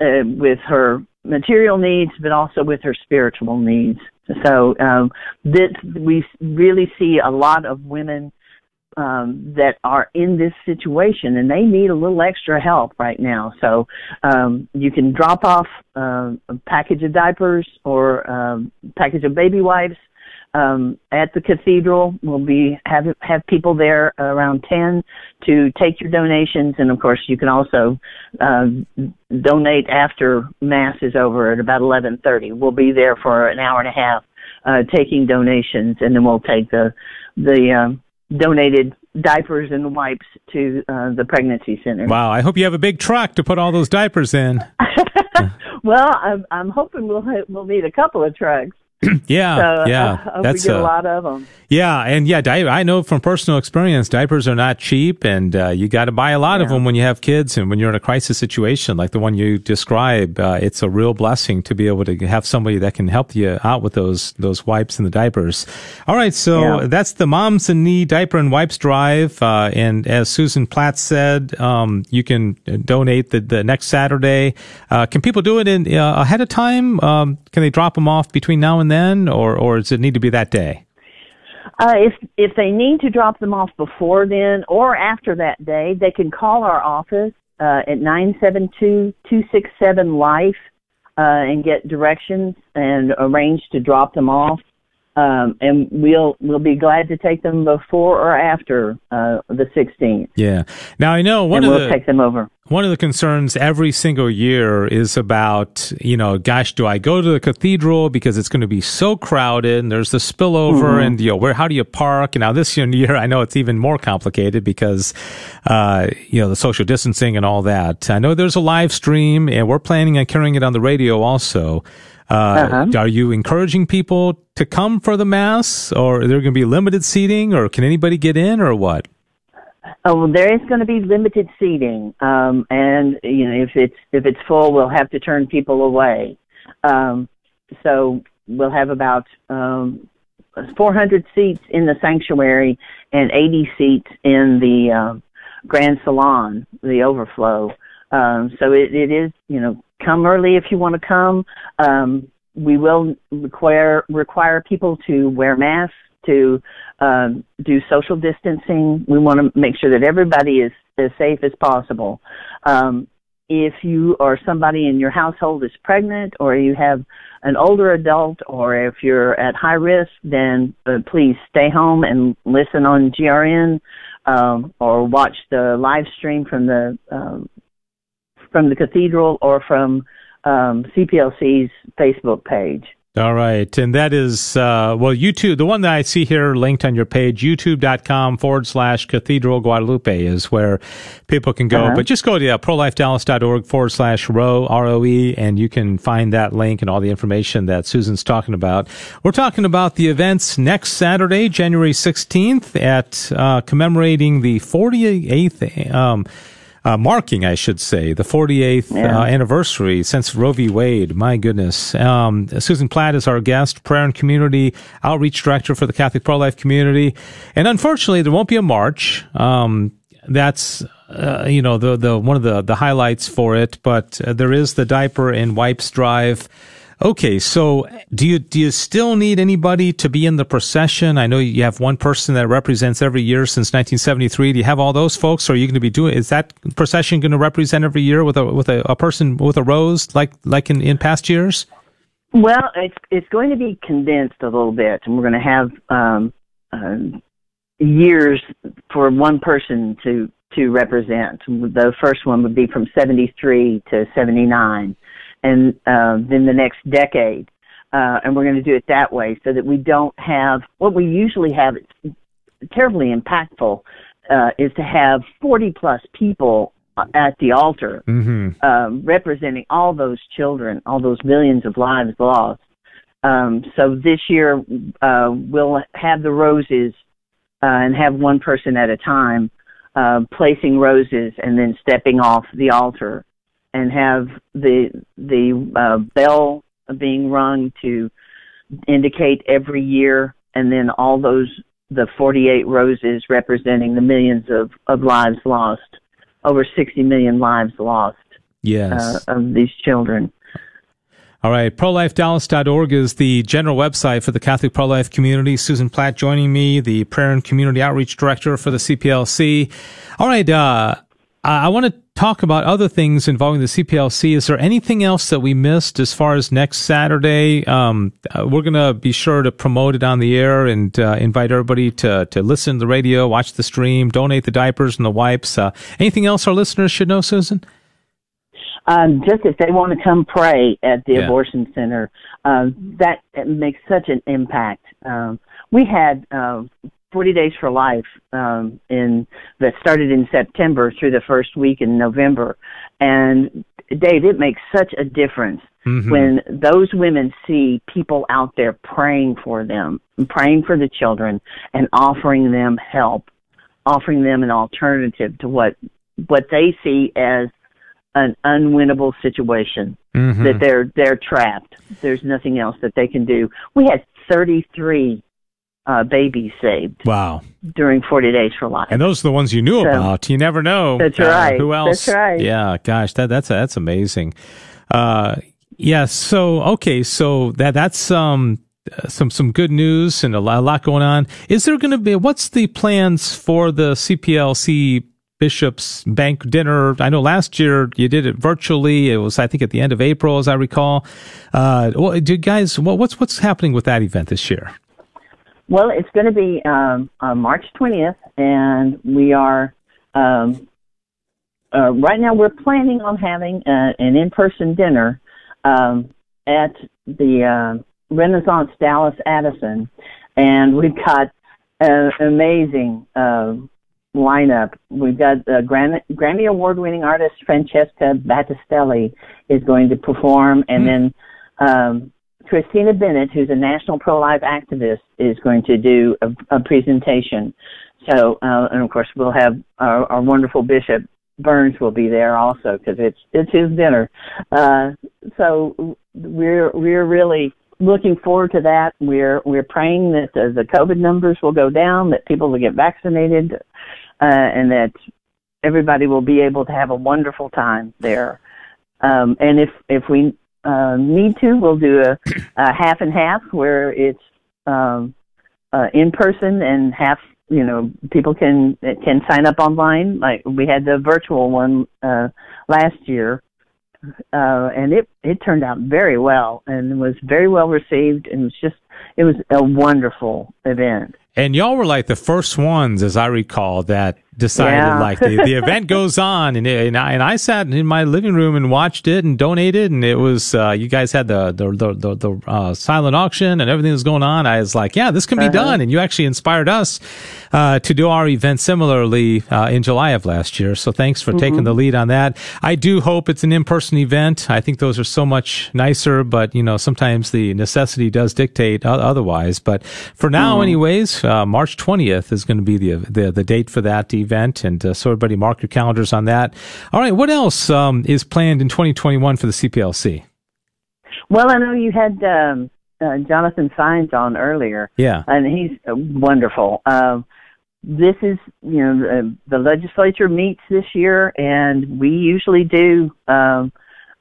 uh with her material needs but also with her spiritual needs so um, this we really see a lot of women um, that are in this situation and they need a little extra help right now. So um, you can drop off uh, a package of diapers or um, package of baby wipes um, at the cathedral. We'll be have have people there around ten to take your donations, and of course you can also uh, donate after mass is over at about eleven thirty. We'll be there for an hour and a half uh, taking donations, and then we'll take the the um, donated diapers and wipes to uh, the pregnancy center. Wow! I hope you have a big truck to put all those diapers in. well, I'm I'm hoping we'll we'll need a couple of trucks. yeah, so, yeah, uh, that's we get a, a, lot of them. Yeah, and yeah, di- I know from personal experience, diapers are not cheap, and uh, you got to buy a lot yeah. of them when you have kids and when you're in a crisis situation like the one you describe. Uh, it's a real blessing to be able to have somebody that can help you out with those those wipes and the diapers. All right, so yeah. that's the Moms in Need Diaper and Wipes Drive, uh, and as Susan Platt said, um, you can donate the, the next Saturday. Uh, can people do it in uh, ahead of time? Um, can they drop them off between now and then, or or does it need to be that day? Uh, if if they need to drop them off before then or after that day, they can call our office uh, at nine seven two two six seven life uh, and get directions and arrange to drop them off um, and we'll we'll be glad to take them before or after uh, the 16th. Yeah. Now I know one and of we'll the take them over. One of the concerns every single year is about you know, gosh, do I go to the cathedral because it's going to be so crowded and there's the spillover mm-hmm. and you know where how do you park? And now this year I know it's even more complicated because uh, you know the social distancing and all that. I know there's a live stream and we're planning on carrying it on the radio also. Uh, uh-huh. Are you encouraging people to come for the mass, or are there going to be limited seating, or can anybody get in, or what? Oh, well, there is going to be limited seating, um, and you know if it's if it's full, we'll have to turn people away. Um, so we'll have about um, 400 seats in the sanctuary and 80 seats in the uh, grand salon, the overflow. Um, so it, it is, you know, come early if you want to come. Um, we will require require people to wear masks, to um, do social distancing. We want to make sure that everybody is as safe as possible. Um, if you or somebody in your household is pregnant, or you have an older adult, or if you're at high risk, then uh, please stay home and listen on GRN um, or watch the live stream from the um, from the cathedral or from um, CPLC's Facebook page. All right. And that is, uh, well, YouTube, the one that I see here linked on your page, youtube.com forward slash Cathedral Guadalupe is where people can go. Uh-huh. But just go to uh, prolifedallas.org forward slash row, R-O-E, and you can find that link and all the information that Susan's talking about. We're talking about the events next Saturday, January 16th at, uh, commemorating the 48th, um, uh, marking, I should say, the 48th yeah. uh, anniversary since Roe v. Wade. My goodness. Um, Susan Platt is our guest, prayer and community outreach director for the Catholic pro life community. And unfortunately, there won't be a march. Um, that's uh, you know the the one of the the highlights for it, but uh, there is the diaper and wipes drive Okay, so do you do you still need anybody to be in the procession? I know you have one person that represents every year since 1973. Do you have all those folks? Or are you going to be doing? Is that procession going to represent every year with a with a, a person with a rose like like in, in past years? Well, it's it's going to be condensed a little bit, and we're going to have um, uh, years for one person to to represent. The first one would be from 73 to 79 and uh, then the next decade. uh, and we're going to do it that way so that we don't have what we usually have. It's terribly impactful. Uh, is to have 40 plus people at the altar Mm-hmm. um, representing all those children, all those millions of lives lost. Um, so this year uh, we'll have the roses uh, and have one person at a time uh, placing roses and then stepping off the altar, and have the the uh, bell being rung to indicate every year, and then all those the 48 roses representing the millions of, of lives lost, over 60 million lives lost Yes. uh, of these children. All right. ProLifeDallas.org is the general website for the Catholic pro life community. Susan Platt joining me, the Prayer and Community Outreach Director for the CPLC. All right. Uh, I want to talk about other things involving the CPLC. Is there anything else that we missed as far as next Saturday? Um, uh, we're going to be sure to promote it on the air and uh, invite everybody to, to listen to the radio, watch the stream, donate the diapers and the wipes. Uh, anything else our listeners should know, Susan? Um, just if they want to come pray at the Yeah. abortion center, uh, that makes such an impact. Um, we had uh, 40 Days for Life um, in that started in September through the first week in November, and Dave, it makes such a difference Mhm. when those women see people out there praying for them, praying for the children, and offering them help, offering them an alternative to what what they see as an unwinnable situation Mhm. that they're they're trapped. There's nothing else that they can do. We had 33 uh, babies saved Wow. during 40 Days for Life. And those are the ones you knew So- about. You never know. That's uh, right. Who else? That's right. Yeah. Gosh, that that's that's amazing. Uh, yeah. So okay. So that that's um some some good news and a lot, a lot going on. Is there going to be what's the plans for the CPLC Bishops Bank dinner? I know last year you did it virtually. It was I think at the end of April, as I recall. Uh, do you guys what, what's what's happening with that event this year? Well, it's going to be um, on March 20th, and we are um, uh, right now. We're planning on having uh, an in-person dinner um, at the uh, Renaissance Dallas Addison, and we've got an amazing uh, lineup. We've got uh, Grammy, Grammy Award-winning artist Francesca Battistelli is going to perform, and then. Um, Christina Bennett, who's a national pro-life activist, is going to do a, a presentation. So, uh, and of course, we'll have our, our wonderful Bishop Burns will be there also because it's it's his dinner. Uh, so we're we're really looking forward to that. We're we're praying that the, the COVID numbers will go down, that people will get vaccinated, uh, and that everybody will be able to have a wonderful time there. Um, and if if we uh, need to, we'll do a, a half and half where it's um, uh, in person and half. You know, people can can sign up online. Like we had the virtual one uh, last year, uh, and it it turned out very well and was very well received. And it was just it was a wonderful event. And y'all were like the first ones, as I recall, that decided Yeah. like the, the event goes on, and it, and, I, and I sat in my living room and watched it and donated, and it was uh, you guys had the the the, the, the uh, silent auction and everything was going on. I was like, yeah, this can be Uh-huh. done, and you actually inspired us uh, to do our event similarly uh, in July of last year. So thanks for taking Mm-hmm. the lead on that. I do hope it's an in person event. I think those are so much nicer, but you know sometimes the necessity does dictate otherwise. But for now, Mm-hmm. anyways, uh, March twentieth is going to be the, the the date for that event, and uh, so everybody mark your calendars on that. All right, what else um, is planned in 2021 for the CPLC? Well, I know you had um, uh, Jonathan Saenz on earlier. Yeah. and he's uh, wonderful. Um, this is, you know, uh, the legislature meets this year, and we usually do um,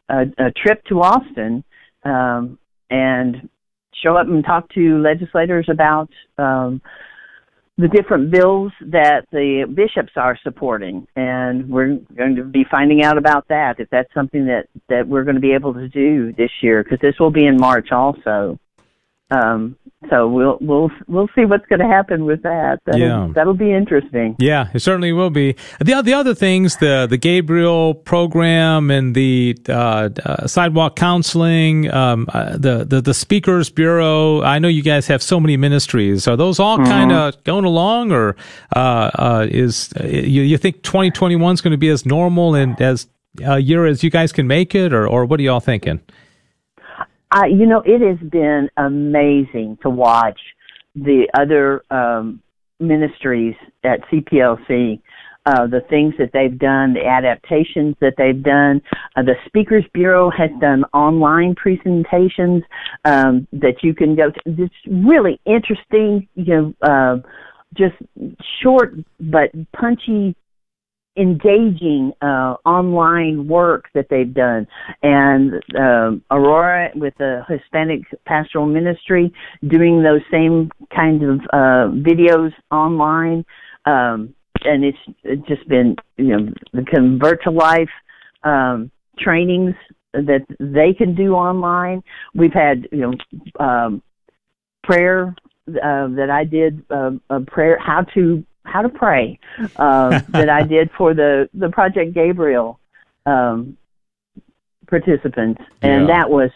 a, a trip to Austin um, and show up and talk to legislators about um, the different bills that the bishops are supporting, and we're going to be finding out about that if that's something that that we're going to be able to do this year because this will be in March also. Um, so we'll we'll we'll see what's going to happen with that. That'll, Yeah. that'll be interesting. Yeah, it certainly will be. The the other things, the the Gabriel program and the uh, uh, sidewalk counseling, um, uh, the, the the speakers bureau. I know you guys have so many ministries. Are those all kind of going along, or uh, uh, is uh, you you think 2021 is going to be as normal and as a year as you guys can make it, or or what are y'all thinking? I, you know, it has been amazing to watch the other um, ministries at CPLC, uh, the things that they've done, the adaptations that they've done. Uh, the Speakers Bureau has done online presentations um, that you can go to. It's really interesting, you know, uh, just short but punchy engaging uh, online work that they've done. And um, Aurora with the Hispanic Pastoral Ministry doing those same kinds of uh, videos online. Um, and it's, it's just been, you know, the Convert to Life um, trainings that they can do online. We've had, you know, um, prayer uh, that I did, uh, a prayer, how to how to pray uh, that I did for the the Project Gabriel um, participants, and Yeah. that was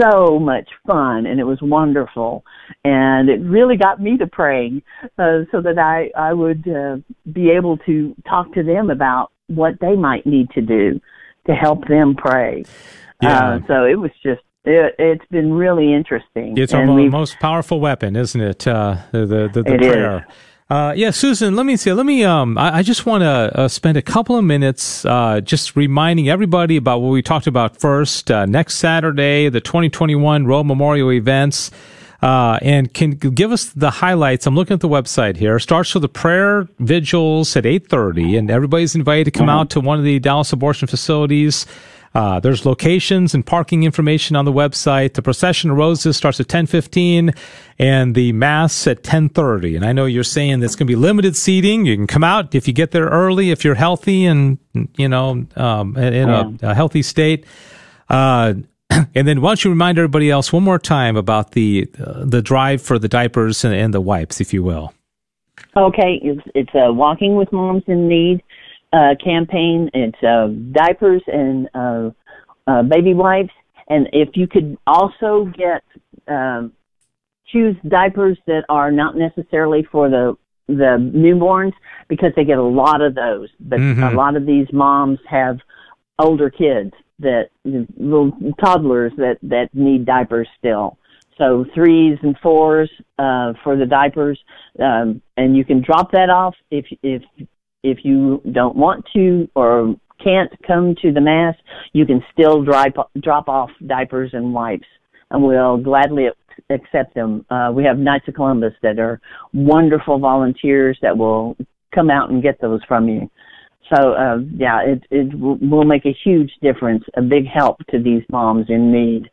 so much fun, and it was wonderful, and it really got me to praying, uh, so that I I would uh, be able to talk to them about what they might need to do to help them pray. Yeah. Uh, so it was just. It, it's been really interesting. It's our and mo- we've- most powerful weapon, isn't it? Uh, the the, the, the It is. Uh, yeah, Susan. Let me see. Let me. Um, I, I just want to uh, spend a couple of minutes uh, just reminding everybody about what we talked about first. Uh, next Saturday, the 2021 Roe Memorial events. Uh, and can give us the highlights. I'm looking at the website here. Starts with the prayer vigils at 8:30, and everybody's invited to come out to one of the Dallas abortion facilities. Uh, there's locations and parking information on the website. The procession of roses starts at 10:15, and the mass at 10:30. And I know you're saying there's going to be limited seating. You can come out if you get there early, if you're healthy and you know um, in a, a healthy state. Uh, and then why don't you remind everybody else one more time about the uh, the drive for the diapers and, and the wipes, if you will. Okay, it's it's a Walking with Moms in Need uh, campaign. It's uh, diapers and uh, uh, baby wipes, and if you could also get um, choose diapers that are not necessarily for the the newborns because they get a lot of those. But Mhm. a lot of these moms have older kids that little toddlers that that need diapers still. So threes and fours uh, for the diapers, um, and you can drop that off if if if you don't want to or can't come to the mass. You can still drop drop off diapers and wipes, and we'll gladly accept them. Uh, we have Knights of Columbus that are wonderful volunteers that will come out and get those from you. So uh, yeah, it it will will make a huge difference, a big help to these moms in need.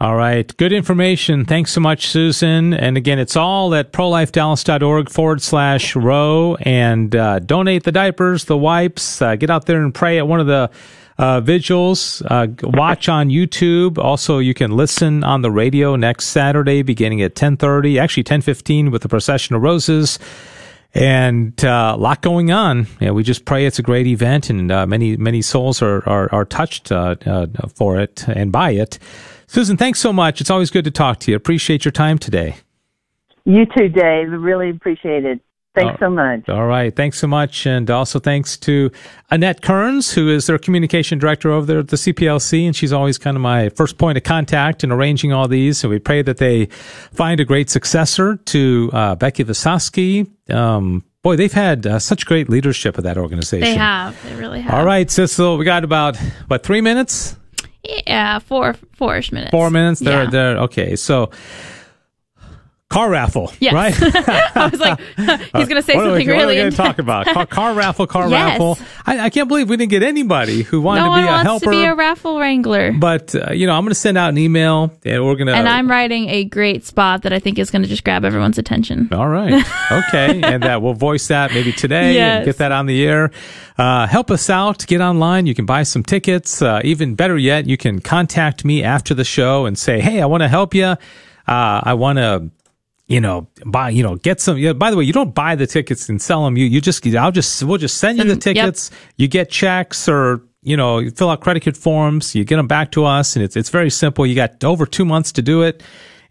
All right. Good information. Thanks so much, Susan. And again, it's all at prolifedallas.org forward slash row and uh, donate the diapers, the wipes. Uh, get out there and pray at one of the uh, vigils. Uh, watch on YouTube. Also, you can listen on the radio next Saturday beginning at 1030, actually 1015 with the procession of roses and uh, a lot going on. Yeah, we just pray it's a great event, and uh, many many souls are are, are touched uh, uh, for it and by it. Susan, thanks so much. It's always good to talk to you. Appreciate your time today. You too, Dave. Really appreciate it. Thanks Oh. so much. All right, thanks so much, and also thanks to Annette Kearns, who is their communication director over there at the CPLC, and she's always kind of my first point of contact in arranging all these. So we pray that they find a great successor to uh, Becky Visosky. Um, boy, they've had uh, such great leadership of that organization. They have. They really have. All right, Sissel, we got about what three minutes? Yeah, four four-ish minutes. Four minutes. There, Yeah. there. Okay, so car raffle, Yes. right? I was like, he's going to say what are we, something what are we really. going to talk about? Car, car raffle, car Yes. raffle. I, I can't believe we didn't get anybody who wanted no to be a wants helper. to be a raffle wrangler. but uh, you know, I'm going to send out an email, and we're going to. and I'm writing a great spot that I think is going to just grab everyone's attention. All right. Okay. and that we'll voice that maybe today and get that on the air. Uh, help us out. Get online. You can buy some tickets. Uh, even better yet, you can contact me after the show and say, hey, I want to help you. uh, I want to you know, buy, you know, get some. Yeah, by the way, you don't buy the tickets and sell them. You, you just, I'll just, we'll just send you the tickets. Yep. You get checks or, you know, you fill out credit card forms. You get them back to us, and it's it's very simple. You got over two months to do it.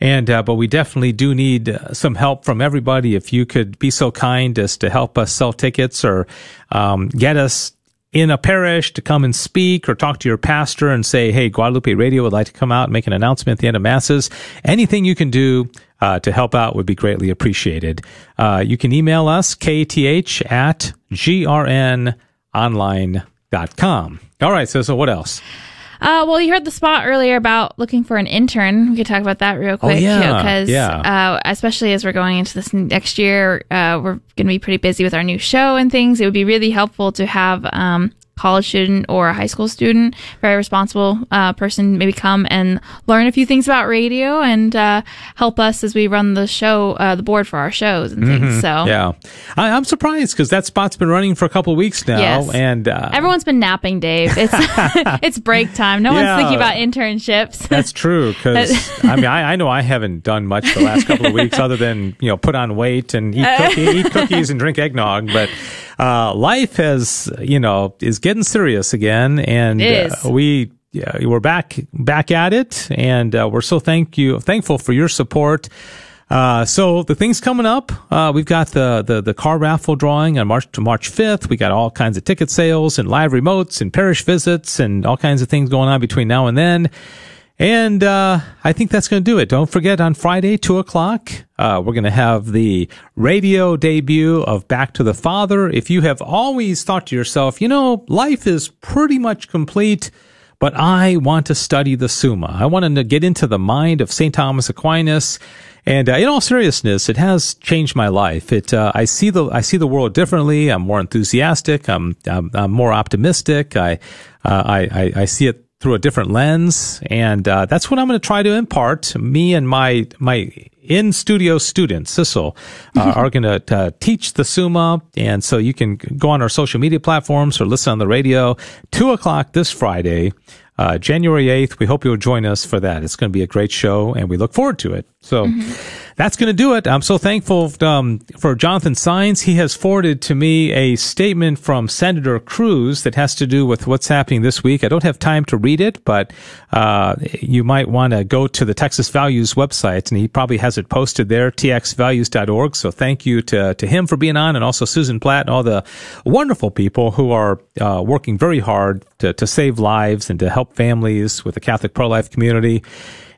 And, uh, but we definitely do need uh, some help from everybody. If you could be so kind as to help us sell tickets or, um, get us in a parish to come and speak or talk to your pastor and say, Hey, Guadalupe Radio would like to come out and make an announcement at the end of masses. Anything you can do uh, to help out would be greatly appreciated. Uh, you can email us, kth at grnonline.com. All right. So, so what else? Uh, well, you heard the spot earlier about looking for an intern. We could talk about that real oh, quick. Oh, yeah. Because, yeah. uh, especially as we're going into this next year, uh, we're going to be pretty busy with our new show and things. It would be really helpful to have, um, college student or a high school student, very responsible uh, person, maybe come and learn a few things about radio and uh, help us as we run the show, uh, the board for our shows and things. Mm-hmm. So yeah, I, am surprised because that spot's been running for a couple weeks now, yes. and uh, everyone's been napping. Dave, it's it's break time. No yeah, one's thinking about internships. That's true because I mean I, I, know I haven't done much the last couple of weeks other than you know put on weight and eat, cookie, eat cookies and drink eggnog, but uh, life has, you know, is getting serious again, and uh, we yeah, we're back back at it, and uh, we're so thank you thankful for your support. Uh, so the things coming up, uh, we've got the, the, the car raffle drawing on March to March 5th. We got all kinds of ticket sales and live remotes and parish visits and all kinds of things going on between now and then. And uh, I think that's going to do it. Don't forget on Friday, 2 o'clock, uh, we're going to have the radio debut of Back to the Father. If you have always thought to yourself, you know, life is pretty much complete, but I want to study the Summa. I want to get into the mind of St. Thomas Aquinas. And uh, in all seriousness, it has changed my life. It uh, I see the I see the world differently. I'm more enthusiastic. I'm I'm, I'm more optimistic. I, uh, I I I see it through a different lens, and uh, that's what I'm going to try to impart. Me and my my in studio student Sissel uh, are going to uh, teach the Summa, and so you can go on our social media platforms or listen on the radio. Two o'clock this Friday. Uh, January 8th. We hope you'll join us for that. It's going to be a great show and we look forward to it. So, mm-hmm that's going to do it. I'm so thankful um, for Jonathan Saenz. He has forwarded to me a statement from Senator Cruz that has to do with what's happening this week. I don't have time to read it, but uh, you might want to go to the Texas Values website, and he probably has it posted there, txvalues.org. So thank you to, to him for being on, and also Susan Platt and all the wonderful people who are uh, working very hard to, to save lives and to help families with the Catholic pro-life community.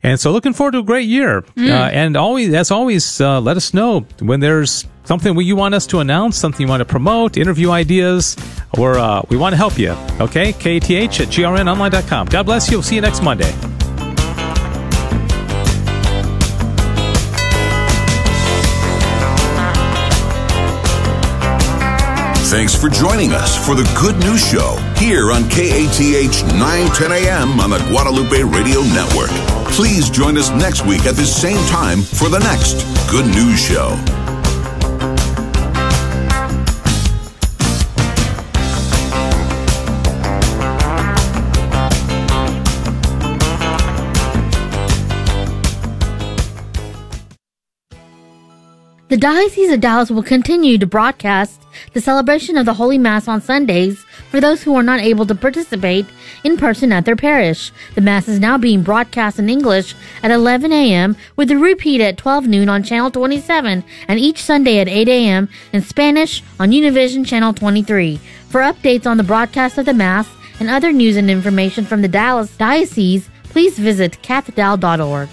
And so looking forward to a great year. Mm. Uh, and always, as always, uh, let us know when there's something you want us to announce, something you want to promote, interview ideas, or uh, we want to help you. Okay? KTH at grnonline.com. God bless you. We'll see you next Monday. Thanks for joining us for the Good News Show here on KATH 910 AM on the Guadalupe Radio Network. Please join us next week at the same time for the next Good News Show. The Diocese of Dallas will continue to broadcast the celebration of the Holy Mass on Sundays for those who are not able to participate in person at their parish. The Mass is now being broadcast in English at 11 a.m. with a repeat at 12 noon on Channel 27 and each Sunday at 8 a.m. in Spanish on Univision Channel 23. For updates on the broadcast of the Mass and other news and information from the Dallas Diocese, please visit cathedral.org.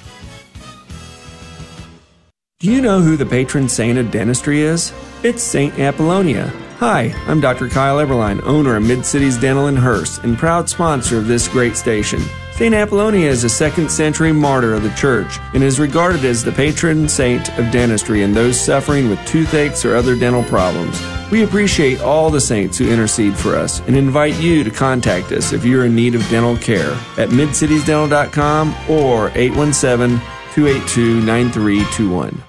Do you know who the patron saint of dentistry is? It's Saint Apollonia. Hi, I'm Dr. Kyle Eberline, owner of Mid Cities Dental in Hurst and proud sponsor of this great station. St. Apollonia is a second century martyr of the church and is regarded as the patron saint of dentistry and those suffering with toothaches or other dental problems. We appreciate all the saints who intercede for us and invite you to contact us if you're in need of dental care at midcitiesdental.com or 817 282 9321.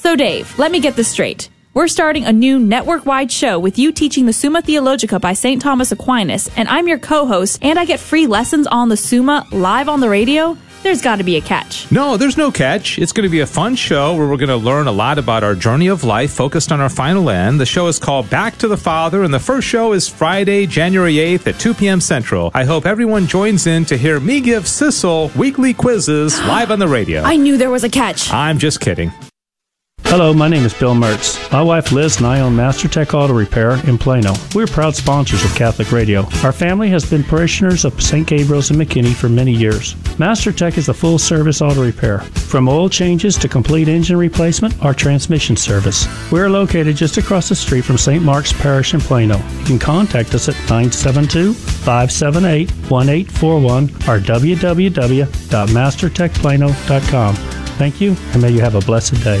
So, Dave, let me get this straight. We're starting a new network wide show with you teaching the Summa Theologica by St. Thomas Aquinas, and I'm your co host, and I get free lessons on the Summa live on the radio? There's got to be a catch. No, there's no catch. It's going to be a fun show where we're going to learn a lot about our journey of life focused on our final end. The show is called Back to the Father, and the first show is Friday, January 8th at 2 p.m. Central. I hope everyone joins in to hear me give Sissel weekly quizzes live on the radio. I knew there was a catch. I'm just kidding. Hello, my name is Bill Mertz. My wife Liz and I own Master Tech Auto Repair in Plano. We're proud sponsors of Catholic Radio. Our family has been parishioners of St. Gabriel's and McKinney for many years. Master Tech is a full service auto repair. From oil changes to complete engine replacement, our transmission service. We're located just across the street from St. Mark's Parish in Plano. You can contact us at 972 578 1841 or www.mastertechplano.com. Thank you, and may you have a blessed day.